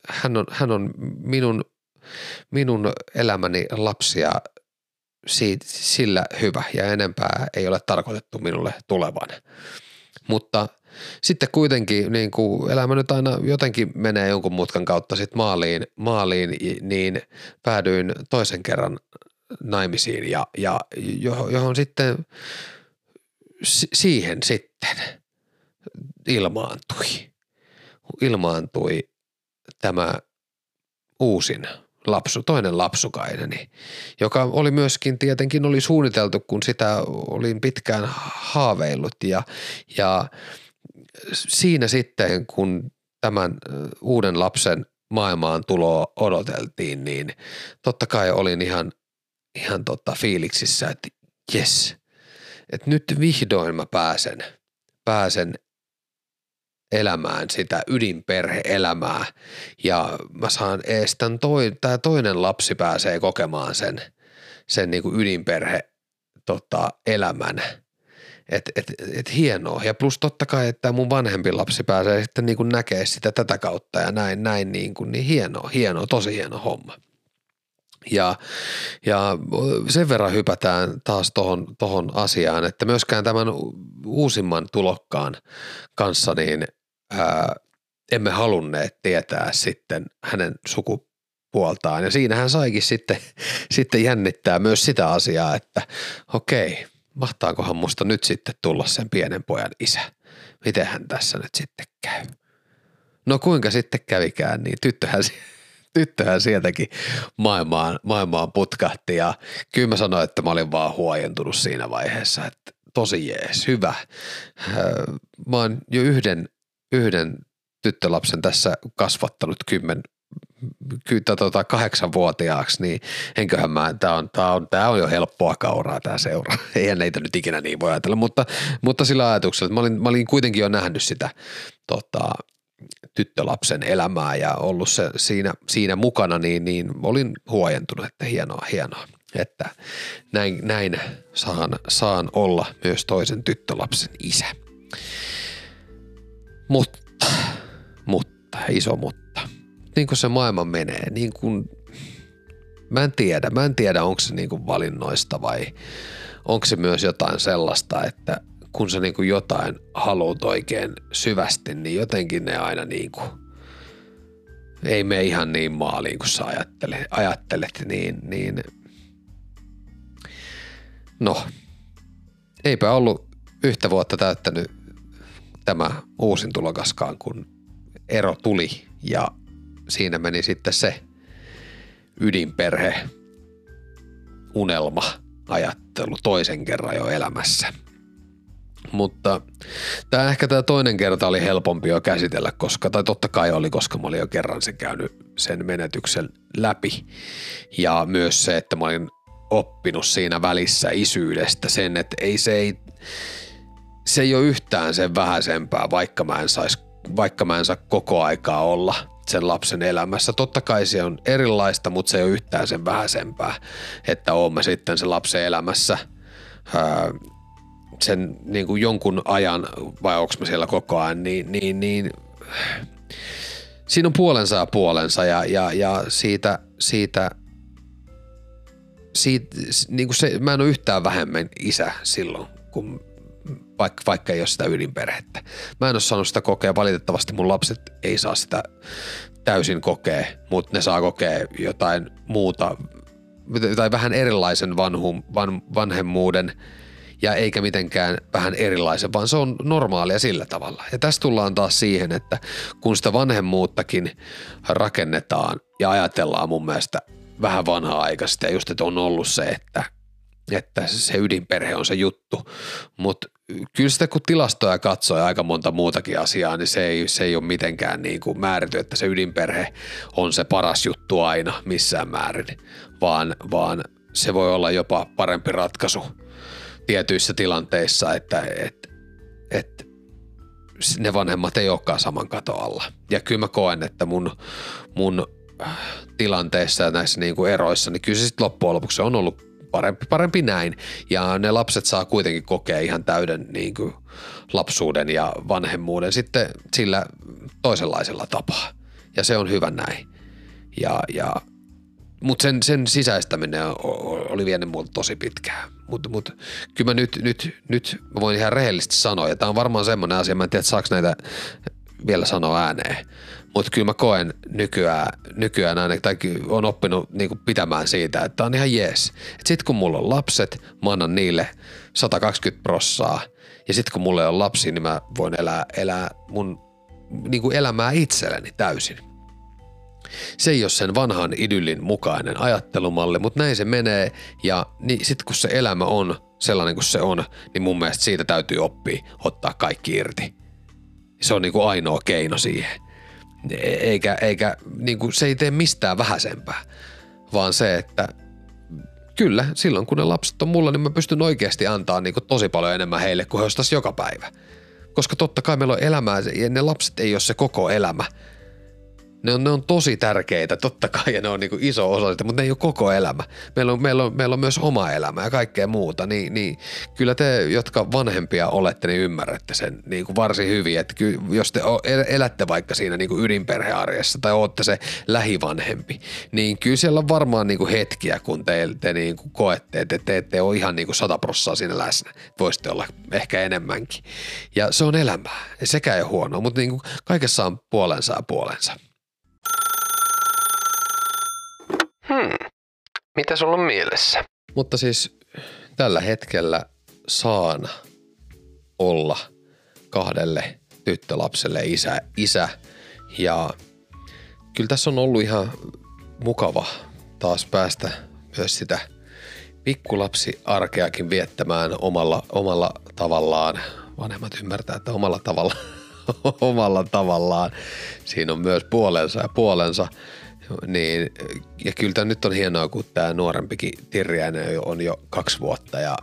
Hän on, hän on minun, minun elämäni lapsia sillä hyvä ja enempää ei ole tarkoitettu minulle tulevan. Mutta – sitten kuitenkin niin kuin elämä nyt aina jotenkin menee jonkun mutkan kautta sit maaliin, maaliin, niin päädyin toisen kerran naimisiin ja, ja johon, johon sitten siihen sitten ilmaantui, ilmaantui tämä uusin lapsu, toinen lapsukaineni, joka oli myöskin tietenkin oli suunniteltu, kun sitä olin pitkään haaveillut ja, ja siinä sitten, kun tämän uuden lapsen maailmaan tuloa odoteltiin, niin totta kai olin ihan, ihan tota fiiliksissä, että jes, että nyt vihdoin mä pääsen, pääsen elämään sitä ydinperhe-elämää ja mä saan ees tämän toi, tää toinen lapsi pääsee kokemaan sen, sen niin kuin ydinperhe tota, elämän – että et, et hienoa. Ja plus totta kai, että mun vanhempi lapsi pääsee sitten niin kuin näkee sitä tätä kautta ja näin, näin niin, kuin, niin hienoa, hienoa, tosi hieno homma. Ja, ja sen verran hypätään taas tohon, tohon asiaan, että myöskään tämän uusimman tulokkaan kanssa niin ää, emme halunneet tietää sitten hänen sukupuoltaan. Ja siinähän saikin sitten, sitten jännittää myös sitä asiaa, että okei – mahtaakohan musta nyt sitten tulla sen pienen pojan isä. Mitenhän tässä nyt sitten käy? No kuinka sitten kävikään, niin tyttöhän, tyttöhän sieltäkin maailmaan, maailmaan putkahti ja kyllä mä sanoin, että mä olin vaan huojentunut siinä vaiheessa, että tosi jees, hyvä. Mä oon jo yhden, yhden tyttölapsen tässä kasvattanut kymmen, kyllä tota, kahdeksanvuotiaaksi, niin enköhän mä, tää on, tää on, tää on jo helppoa kauraa tää seura. Eihän neitä nyt ikinä niin voi ajatella, mutta, mutta sillä ajatuksella, että mä olin, mä olin kuitenkin jo nähnyt sitä tota, tyttölapsen elämää ja ollut se siinä, siinä mukana, niin, niin olin huojentunut, että hienoa, hienoa. että näin, näin saan, saan olla myös toisen tyttölapsen isä. Mutta, mutta, iso mutta. Niin kuin se maailma menee, niin kuin, mä en tiedä, mä en tiedä onko se niin kuin valinnoista vai onko se myös jotain sellaista, että kun sä niin kuin jotain haluat oikein syvästi, niin jotenkin ne aina niin kuin – ei me ihan niin maaliin kuin sä ajattelet, ajattelet niin, niin no, eipä ollut yhtä vuotta täyttänyt tämä uusin tulokaskaan, kun ero tuli ja siinä meni sitten se ydinperhe unelma ajattelu toisen kerran jo elämässä – mutta tämä ehkä tämä toinen kerta oli helpompi jo käsitellä, koska, tai totta kai oli, koska mä olin jo kerran sen käynyt sen menetyksen läpi. Ja myös se, että mä olin oppinut siinä välissä isyydestä sen, että ei se ei, se ei ole yhtään sen vähäisempää, vaikka mä en sais, vaikka mä en saa koko aikaa olla sen lapsen elämässä. Totta kai se on erilaista, mutta se ei ole yhtään sen vähäisempää, että oon sitten sen lapsen elämässä öö, sen niin kuin jonkun ajan, vai onko siellä koko ajan, niin, niin, niin siinä on puolensa ja puolensa ja, ja, ja siitä, siitä, siitä niin kuin se, mä en ole yhtään vähemmän isä silloin, kun vaikka, vaikka ei ole sitä ydinperhettä. Mä en ole saanut sitä kokea, valitettavasti mun lapset ei saa sitä täysin kokea, mutta ne saa kokea jotain muuta tai vähän erilaisen vanhum, van, vanhemmuuden – ja eikä mitenkään vähän erilaisen, vaan se on normaalia sillä tavalla. Ja tässä tullaan taas siihen, että kun sitä vanhemmuuttakin rakennetaan ja ajatellaan mun mielestä vähän vanhaa aikaista ja just, että on ollut se, että, että se ydinperhe on se juttu, mutta kyllä sitä kun tilastoja katsoo ja aika monta muutakin asiaa, niin se ei, se ei ole mitenkään niin kuin määrity, että se ydinperhe on se paras juttu aina missään määrin, vaan, vaan se voi olla jopa parempi ratkaisu – tietyissä tilanteissa, että et, et ne vanhemmat ei olekaan saman kato alla. Ja kyllä mä koen, että mun, mun äh, tilanteissa ja näissä niin kuin eroissa, niin kyllä se sitten loppujen lopuksi on ollut parempi, parempi näin. Ja ne lapset saa kuitenkin kokea ihan täyden niin kuin lapsuuden ja vanhemmuuden sitten sillä toisenlaisella tapaa. Ja se on hyvä näin. Ja, ja mutta sen, sen sisäistäminen oli vienyt multa tosi pitkään. Mutta mut, kyllä mä nyt, nyt, nyt mä voin ihan rehellisesti sanoa, ja tämä on varmaan semmoinen asia, mä en tiedä, saako näitä vielä sanoa ääneen. Mutta kyllä mä koen nykyään, nykyään aina, tai on oppinut niinku pitämään siitä, että on ihan jees. Sitten kun mulla on lapset, mä annan niille 120 prossaa, ja sitten kun mulla on lapsi, niin mä voin elää, elää mun niinku elämää itselleni täysin. Se ei ole sen vanhan idyllin mukainen ajattelumalli, mutta näin se menee ja niin sitten kun se elämä on sellainen kuin se on, niin mun mielestä siitä täytyy oppia ottaa kaikki irti. Se on niinku ainoa keino siihen. Eikä, eikä niinku, se ei tee mistään vähäisempää, vaan se, että kyllä, silloin kun ne lapset on mulla, niin mä pystyn oikeasti antaa niinku tosi paljon enemmän heille kuin he joka päivä. Koska totta kai meillä on elämää ja ne lapset ei ole se koko elämä – ne on, ne on tosi tärkeitä, totta kai, ja ne on niin kuin iso osa sitä, mutta ne ei ole koko elämä. Meillä on, meillä on, meillä on myös oma elämä ja kaikkea muuta, niin, niin kyllä te, jotka vanhempia olette, niin ymmärrätte sen niin kuin varsin hyvin, että kyllä, jos te elätte vaikka siinä niin kuin ydinperhearjessa tai olette se lähivanhempi, niin kyllä siellä on varmaan niin kuin hetkiä, kun te, te niin kuin koette, että te ette ole ihan niin kuin sata prossaa siinä läsnä. Voisitte olla ehkä enemmänkin. Ja se on elämää. Sekä ei ole huonoa, mutta niin kuin kaikessa on puolensa ja puolensa. Hmm. Mitä sulla on mielessä? Mutta siis tällä hetkellä saan olla kahdelle tyttölapselle isä, isä ja kyllä tässä on ollut ihan mukava taas päästä myös sitä pikkulapsi-arkeakin viettämään omalla, omalla tavallaan. Vanhemmat ymmärtää, että omalla tavalla, omalla tavallaan. Siinä on myös puolensa ja puolensa. Niin, ja kyllä tämä nyt on hienoa, kun tämä nuorempikin Tirjäinen on jo kaksi vuotta ja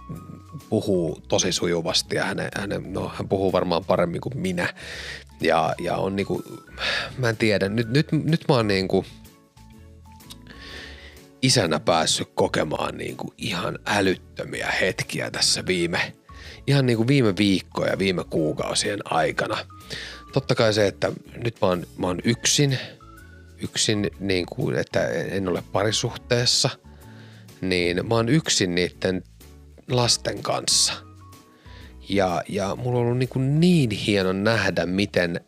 puhuu tosi sujuvasti ja hänen, hänen, no, hän puhuu varmaan paremmin kuin minä. Ja, ja on niinku, mä en tiedä, nyt, nyt, nyt mä oon niinku isänä päässyt kokemaan niin kuin ihan älyttömiä hetkiä tässä viime, ihan niin kuin viime viikkoja, viime kuukausien aikana. Totta kai se, että nyt mä oon, mä oon yksin, yksin niin kuin, että en ole parisuhteessa, niin mä oon yksin niiden lasten kanssa. Ja, ja mulla on ollut niin, kuin niin hieno nähdä, miten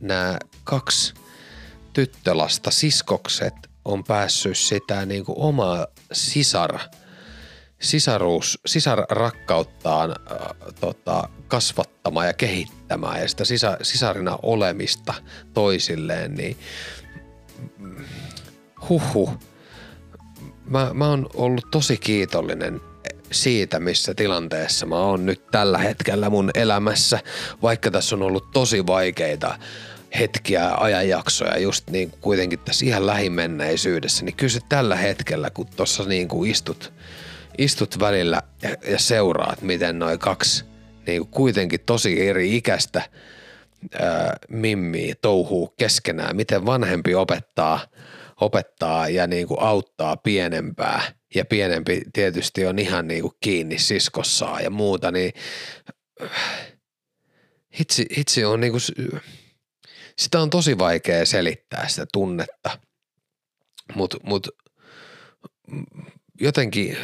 nämä kaksi tyttölasta, siskokset, on päässyt sitä niin kuin omaa sisar, sisaruus, sisarrakkauttaan äh, tota, kasvattamaan ja kehittämään ja sitä sisa, sisarina olemista toisilleen, niin huhu. Mä, mä oon ollut tosi kiitollinen siitä, missä tilanteessa mä oon nyt tällä hetkellä mun elämässä, vaikka tässä on ollut tosi vaikeita hetkiä, ajanjaksoja just niin kuitenkin tässä ihan lähimenneisyydessä, niin kyllä se tällä hetkellä, kun tuossa niin kuin istut, istut välillä ja, ja seuraat, miten noin kaksi niin kuin kuitenkin tosi eri ikäistä ää, mimmiä touhuu keskenään, miten vanhempi opettaa, opettaa ja niin kuin auttaa pienempää? Ja pienempi tietysti on ihan niin kuin kiinni siskossaan ja muuta, niin hitsi, hitsi on niin kuin, sitä on tosi vaikea selittää sitä tunnetta, mutta mut, jotenkin,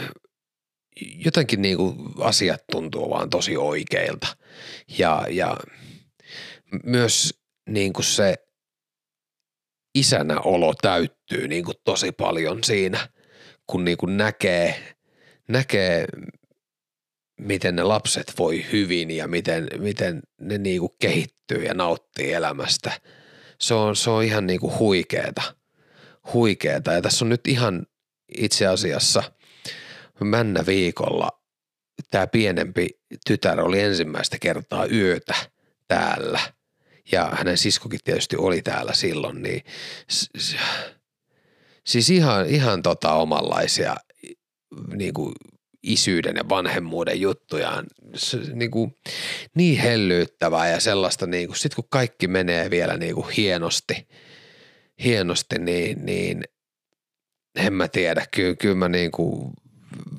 jotenkin niinku asiat tuntuu vaan tosi oikeilta. Ja, ja myös niinku se isänä olo täyttyy niinku tosi paljon siinä, kun niinku näkee, näkee miten ne lapset voi hyvin ja miten, miten ne niinku kehittyy ja nauttii elämästä. Se on, se on ihan niinku huikeeta. Huikeeta. Ja tässä on nyt ihan itse asiassa männä viikolla tämä pienempi tytär oli ensimmäistä kertaa yötä täällä. Ja hänen siskokin tietysti oli täällä silloin, niin siis ihan, ihan tota omanlaisia niin kuin isyyden ja vanhemmuuden juttuja. Se, niin, kuin, niin hellyyttävää ja sellaista, niin kuin, sit kun kaikki menee vielä niin kuin hienosti, hienosti niin, niin en mä tiedä. Kyllä, kyllä mä niin kuin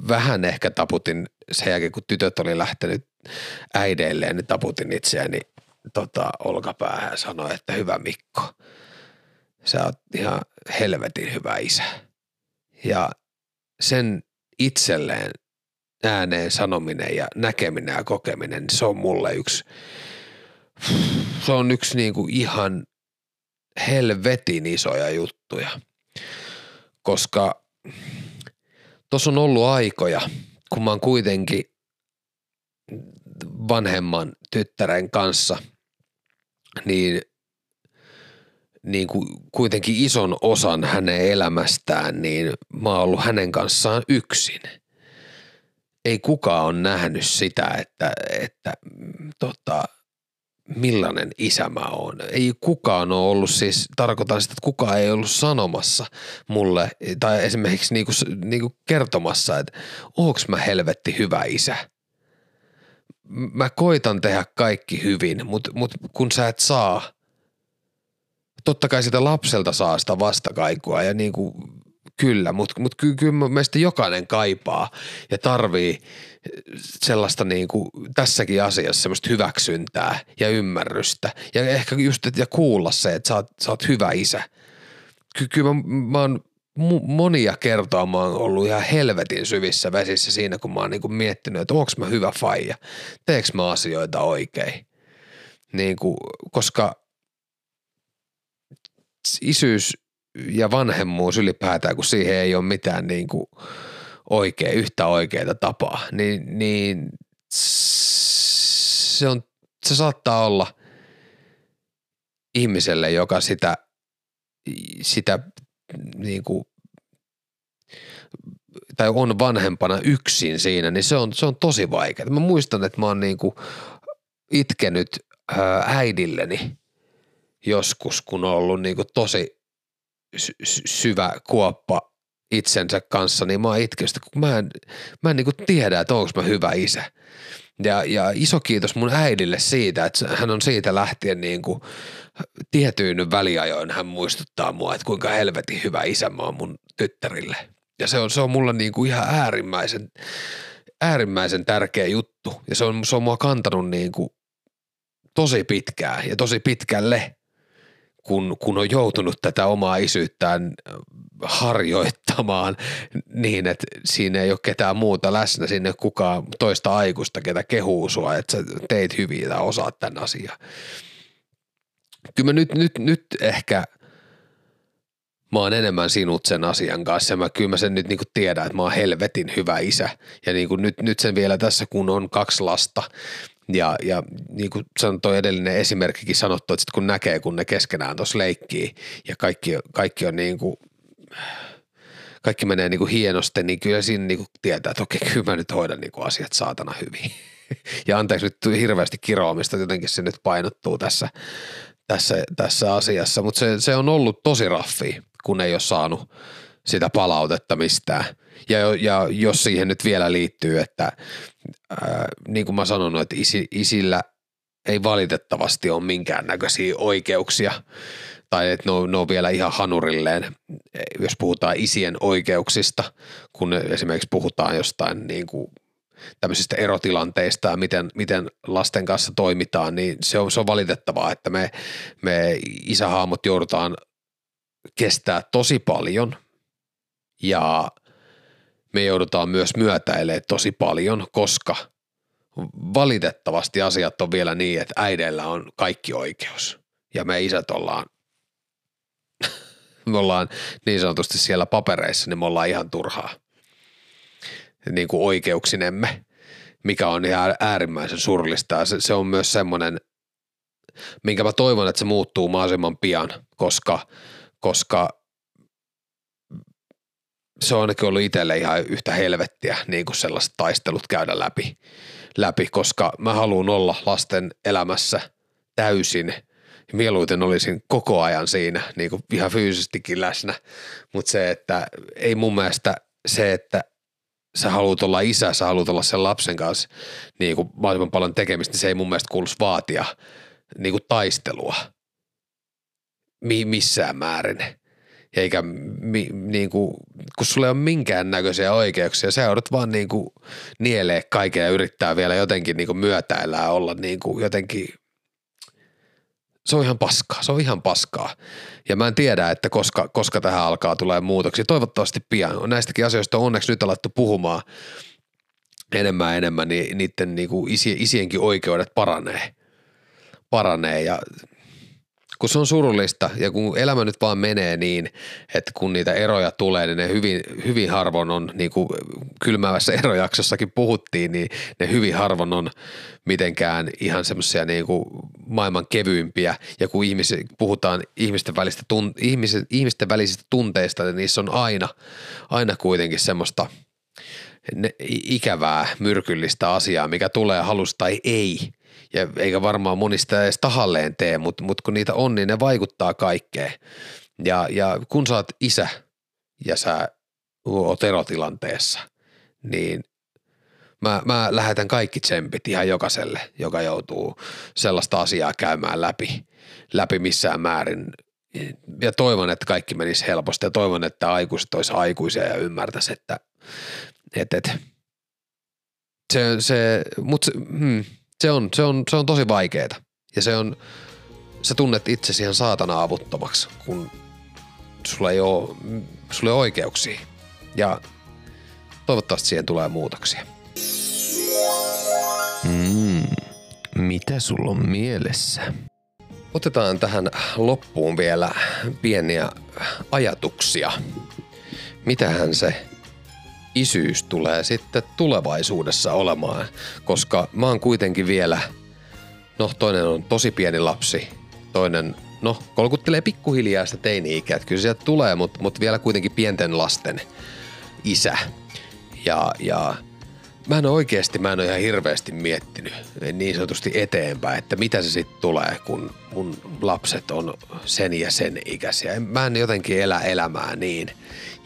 vähän ehkä taputin sen jälkeen, kun tytöt oli lähtenyt äideilleen, niin taputin itseäni tota, olkapäähän ja sanoin, että hyvä Mikko, sä oot ihan helvetin hyvä isä. Ja sen itselleen ääneen sanominen ja näkeminen ja kokeminen, niin se on mulle yksi, se on yksi niin kuin ihan helvetin isoja juttuja. Koska tuossa on ollut aikoja, kun mä oon kuitenkin vanhemman tyttären kanssa, niin, niin kuin kuitenkin ison osan hänen elämästään, niin mä oon ollut hänen kanssaan yksin – ei kukaan ole nähnyt sitä, että, että tota, millainen isä mä oon. Ei kukaan ole ollut siis, tarkoitan sitä, että kukaan ei ollut sanomassa mulle tai esimerkiksi niinku, niinku kertomassa, että onks mä helvetti hyvä isä. Mä koitan tehdä kaikki hyvin, mutta mut kun sä et saa, totta kai sitä lapselta saa sitä vastakaikua ja niinku Kyllä, mutta mut kyllä, kyllä meistä jokainen kaipaa ja tarvii sellaista niin kuin tässäkin asiassa semmoista hyväksyntää ja ymmärrystä ja ehkä just ja kuulla se, että sä oot, sä oot hyvä isä. Ky- kyllä mä, mä oon monia kertoa mä oon ollut ihan helvetin syvissä vesissä siinä, kun mä oon niin kuin miettinyt, että onko mä hyvä faija, teekö mä asioita oikein. Niin kuin, koska isyys ja vanhemmuus ylipäätään, kun siihen ei ole mitään niin kuin oikea, yhtä oikeaa tapaa, niin, niin se, on, se saattaa olla ihmiselle, joka sitä, sitä niin kuin, tai on vanhempana yksin siinä, niin se on, se on tosi vaikeaa. Mä muistan, että mä oon niin kuin itkenyt äidilleni joskus, kun on ollut niin kuin tosi sy- syvä kuoppa itsensä kanssa, niin mä oon itkestä, kun mä en, mä en niin tiedä, että onko mä hyvä isä. Ja, ja iso kiitos mun äidille siitä, että hän on siitä lähtien niin kuin tietyin väliajoin hän muistuttaa mua, että kuinka helvetin hyvä isä mä oon mun tyttärille. Ja se on, se on mulle niin kuin ihan äärimmäisen, äärimmäisen tärkeä juttu. Ja se on, se on mua kantanut niin kuin tosi pitkään ja tosi pitkälle, kun, kun on joutunut tätä omaa isyyttään harjoittamaan niin, että siinä ei ole ketään muuta läsnä, sinne kukaan toista aikuista, ketä kehuu sua, että sä teit hyvin ja osaat tämän asian. Kyllä mä nyt, nyt, nyt ehkä mä oon enemmän sinut sen asian kanssa ja mä, kyllä mä sen nyt niin tiedän, että mä oon helvetin hyvä isä ja niin nyt, nyt sen vielä tässä, kun on kaksi lasta, ja, ja niin kuin sanon toi edellinen esimerkkikin sanottu, että sit kun näkee, kun ne keskenään tuossa leikkii ja kaikki, kaikki on niin kuin, kaikki menee niin kuin hienosti, niin kyllä siinä niin kuin tietää, että okei, kyllä mä nyt hoidan niin kuin asiat saatana hyvin. Ja anteeksi nyt hirveästi kiroamista, jotenkin se nyt painottuu tässä, tässä, tässä asiassa, mutta se, se on ollut tosi raffi, kun ei ole saanut sitä palautetta mistään. Ja, ja jos siihen nyt vielä liittyy, että ää, niin kuin mä sanonut, että isi, isillä ei valitettavasti ole minkäännäköisiä oikeuksia tai että ne on, ne on vielä ihan hanurilleen, jos puhutaan isien oikeuksista, kun esimerkiksi puhutaan jostain niin kuin tämmöisistä erotilanteista ja miten, miten lasten kanssa toimitaan, niin se on, se on valitettavaa, että me, me isähaamot joudutaan kestää tosi paljon ja me joudutaan myös myötäilemään tosi paljon, koska valitettavasti asiat on vielä niin, että äideillä on kaikki oikeus ja me isät ollaan me ollaan niin sanotusti siellä papereissa, niin me ollaan ihan turhaa niin kuin oikeuksinemme, mikä on ihan äärimmäisen surlista. Ja se, se on myös semmoinen, minkä mä toivon, että se muuttuu mahdollisimman pian, koska, koska se on ainakin ollut itselle ihan yhtä helvettiä niin kuin sellaiset taistelut käydä läpi, läpi, koska mä haluan olla lasten elämässä täysin – mieluiten olisin koko ajan siinä niin kuin ihan fyysisestikin läsnä, mutta se, että ei mun mielestä se, että sä haluat olla isä, sä haluat olla sen lapsen kanssa niin kuin mahdollisimman paljon tekemistä, niin se ei mun mielestä kuuluisi vaatia niin kuin taistelua. Mi- missään määrin. Eikä mi, niin kuin, kun sulla ei ole minkään näköisiä oikeuksia, sä joudut vaan niin kuin nielee kaiken ja yrittää vielä jotenkin niin kuin myötäillä olla niin kuin jotenkin se on ihan paskaa, se on ihan paskaa. Ja mä en tiedä, että koska, koska tähän alkaa tulee muutoksia. Toivottavasti pian. Näistäkin asioista on onneksi nyt alettu puhumaan enemmän ja enemmän, niin niiden niin kuin isi, isienkin oikeudet paranee. paranee ja kun se on surullista ja kun elämä nyt vaan menee niin, että kun niitä eroja tulee, niin ne hyvin, hyvin harvoin on, niin kuin kylmävässä erojaksossakin puhuttiin, niin ne hyvin harvoin on mitenkään ihan semmoisia niin maailman kevyimpiä. Ja kun ihmis, puhutaan ihmisten, välistä tun, ihmisten, ihmisten välisistä tunteista, niin niissä on aina, aina kuitenkin semmoista ikävää, myrkyllistä asiaa, mikä tulee halusta tai ei – ja eikä varmaan monista edes tahalleen tee, mutta, mutta kun niitä on, niin ne vaikuttaa kaikkeen. Ja, ja kun sä oot isä ja sä oot erotilanteessa, niin mä, mä lähetän kaikki tsempit ihan jokaiselle, joka joutuu sellaista asiaa käymään läpi, läpi missään määrin. Ja toivon, että kaikki menisi helposti ja toivon, että aikuiset olisi aikuisia ja ymmärtäisi, että et, et, se, se, mutta hmm, se on, se on, se on tosi vaikeeta. Ja se on, sä tunnet itsesi ihan saatana avuttomaksi, kun sulla ei ole, sulla ei ole oikeuksia. Ja toivottavasti siihen tulee muutoksia. Mm, mitä sulla on mielessä? Otetaan tähän loppuun vielä pieniä ajatuksia. Mitähän se isyys tulee sitten tulevaisuudessa olemaan, koska mä oon kuitenkin vielä, no toinen on tosi pieni lapsi, toinen no kolkuttelee pikkuhiljaa sitä teini-ikää, että kyllä sieltä tulee, mutta mut vielä kuitenkin pienten lasten isä. Ja, ja mä en oikeasti, mä en ole ihan hirveästi miettinyt niin sanotusti eteenpäin, että mitä se sitten tulee, kun mun lapset on sen ja sen ikäisiä. Mä en jotenkin elä elämää niin.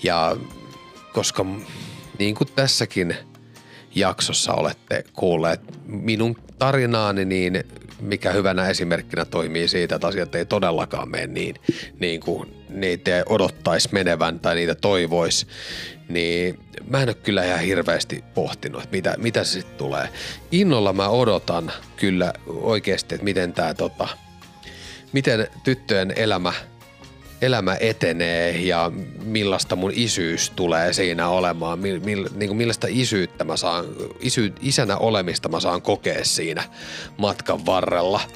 Ja koska niin kuin tässäkin jaksossa olette kuulleet minun tarinaani, niin mikä hyvänä esimerkkinä toimii siitä, että asiat ei todellakaan mene niin, niin kuin niitä odottaisi menevän tai niitä toivoisi, niin mä en ole kyllä ihan hirveästi pohtinut, että mitä, mitä se sitten tulee. Innolla mä odotan kyllä oikeasti, että miten tämä tota, miten tyttöjen elämä, elämä etenee ja millaista mun isyys tulee siinä olemaan, mil, mil, niin kuin millaista isyyttä mä saan, isy, isänä olemista mä saan kokea siinä matkan varrella –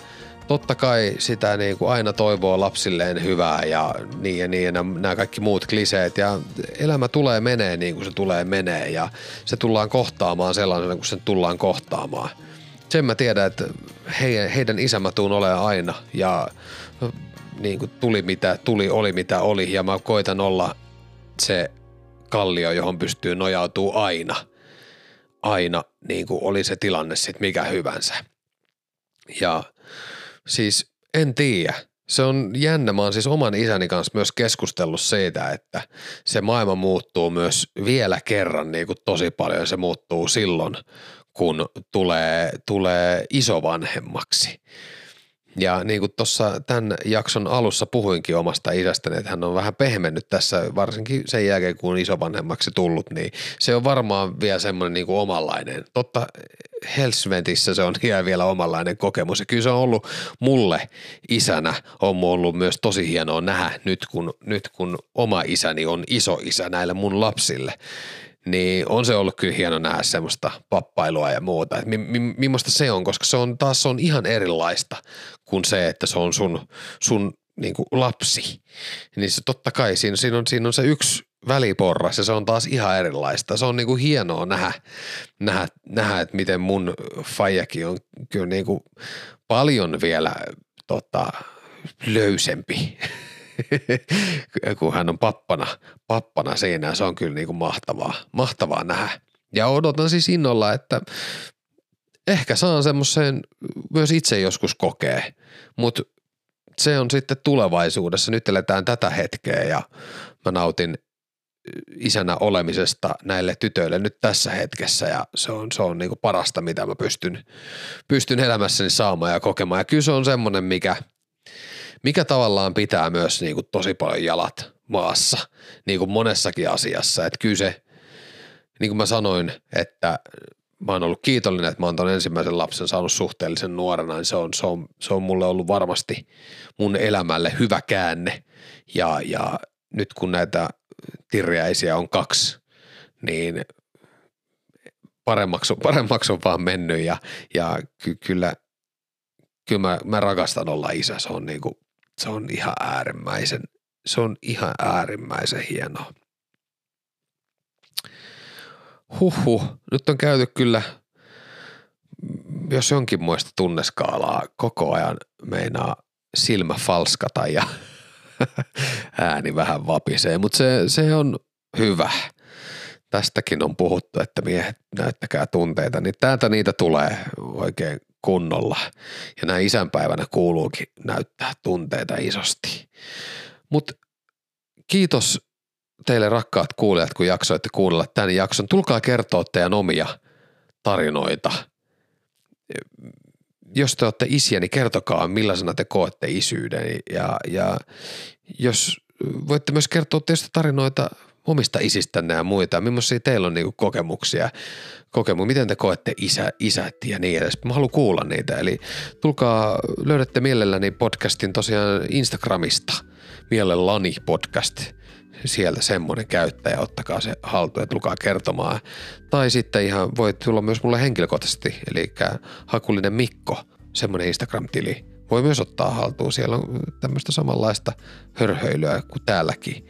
totta kai sitä niin kuin aina toivoo lapsilleen hyvää ja niin ja niin ja nämä kaikki muut kliseet ja elämä tulee menee niin kuin se tulee menee ja se tullaan kohtaamaan sellaisena kuin se tullaan kohtaamaan. Sen mä tiedän, että he, heidän isä tuun olemaan aina ja niin kuin tuli mitä tuli, oli mitä oli ja mä koitan olla se kallio, johon pystyy nojautuu aina. Aina, niin kuin oli se tilanne sitten mikä hyvänsä. Ja Siis en tiedä. Se on jännä. Mä oon siis oman isäni kanssa myös keskustellut siitä, että se maailma muuttuu myös vielä kerran niin kuin tosi paljon. Se muuttuu silloin, kun tulee, tulee isovanhemmaksi. Ja niin kuin tuossa tämän jakson alussa puhuinkin omasta isästäni, että hän on vähän pehmennyt tässä, varsinkin sen jälkeen kun on isovanhemmaksi tullut, niin se on varmaan vielä semmoinen niin kuin omanlainen. Totta, Helsventissä se on vielä omanlainen kokemus. Ja kyllä se on ollut mulle isänä, on ollut myös tosi hienoa nähdä nyt kun, nyt kun oma isäni on iso isä näille mun lapsille niin on se ollut kyllä hieno nähdä semmoista pappailua ja muuta. Että mi, mi, se on, koska se on taas on ihan erilaista kuin se, että se on sun, sun niin kuin lapsi. Niin se totta kai siinä, siinä, on, siinä on se yksi väliporras ja se on taas ihan erilaista. Se on niin kuin hienoa nähdä, nähdä, nähdä, että miten mun faijakin on kyllä niin kuin paljon vielä tota, löysempi kun hän on pappana, pappana siinä. Se on kyllä niin kuin mahtavaa, mahtavaa nähdä. Ja odotan siis innolla, että ehkä saan semmoisen myös itse joskus kokee, mutta se on sitten tulevaisuudessa. Nyt eletään tätä hetkeä ja mä nautin isänä olemisesta näille tytöille nyt tässä hetkessä ja se on, se on niin kuin parasta, mitä mä pystyn, pystyn elämässäni saamaan ja kokemaan. Ja kyllä se on semmoinen, mikä – mikä tavallaan pitää myös niin kuin tosi paljon jalat maassa, niin kuin monessakin asiassa. Että kyllä se, niin kuin mä sanoin, että mä oon ollut kiitollinen, että mä oon ton ensimmäisen lapsen saanut suhteellisen nuorena, niin se on, se on, se on mulle ollut varmasti mun elämälle hyvä käänne. Ja, ja nyt kun näitä tirjäisiä on kaksi, niin paremmaksi, paremmaksi on vaan mennyt ja, ja ky, kyllä, kyllä mä, mä rakastan olla isä. Se on niin kuin, se on ihan äärimmäisen, se on ihan äärimmäisen hienoa. Huhhuh, nyt on käyty kyllä, jos jonkin muista tunneskaalaa koko ajan meinaa silmä falskata ja ääni vähän vapisee, mutta se, se on hyvä. Tästäkin on puhuttu, että miehet näyttäkää tunteita, niin täältä niitä tulee oikein kunnolla. Ja näin isänpäivänä kuuluukin näyttää tunteita isosti. Mutta kiitos teille rakkaat kuulijat, kun jaksoitte kuunnella tämän jakson. Tulkaa kertoa teidän omia tarinoita. Jos te olette isiä, niin kertokaa millaisena te koette isyyden. Ja, ja jos voitte myös kertoa teistä tarinoita omista isistänne ja muita. Millaisia teillä on niinku kokemuksia, kokemuksia, miten te koette isä, isät ja niin edes. Mä haluan kuulla niitä, eli tulkaa, löydätte mielelläni podcastin tosiaan Instagramista, mielelläni podcast, sieltä semmoinen käyttäjä, ottakaa se haltuun ja tulkaa kertomaan. Tai sitten ihan voit tulla myös mulle henkilökohtaisesti, eli Hakulinen Mikko, semmoinen Instagram-tili. Voi myös ottaa haltuun, siellä on tämmöistä samanlaista hörhöilyä kuin täälläkin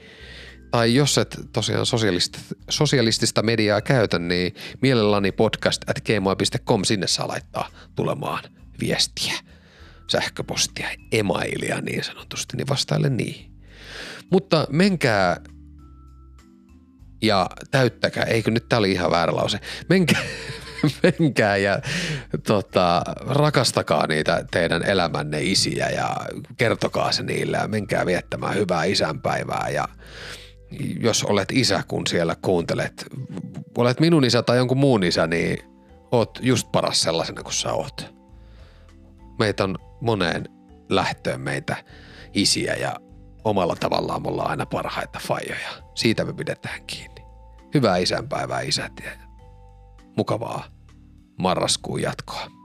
tai jos et tosiaan sosialistista, sosialistista mediaa käytä, niin mielelläni podcast at gmail.com sinne saa laittaa tulemaan viestiä, sähköpostia, emailia niin sanotusti, niin vastaille niihin. Mutta menkää ja täyttäkää, eikö nyt tää oli ihan väärä lause, menkää, menkää ja tota, rakastakaa niitä teidän elämänne isiä ja kertokaa se niille ja menkää viettämään hyvää isänpäivää ja jos olet isä, kun siellä kuuntelet, olet minun isä tai jonkun muun isä, niin oot just paras sellaisena kuin sä oot. Meitä on moneen lähtöön meitä isiä ja omalla tavallaan me ollaan aina parhaita fajoja. Siitä me pidetään kiinni. Hyvää isänpäivää isät ja mukavaa marraskuun jatkoa.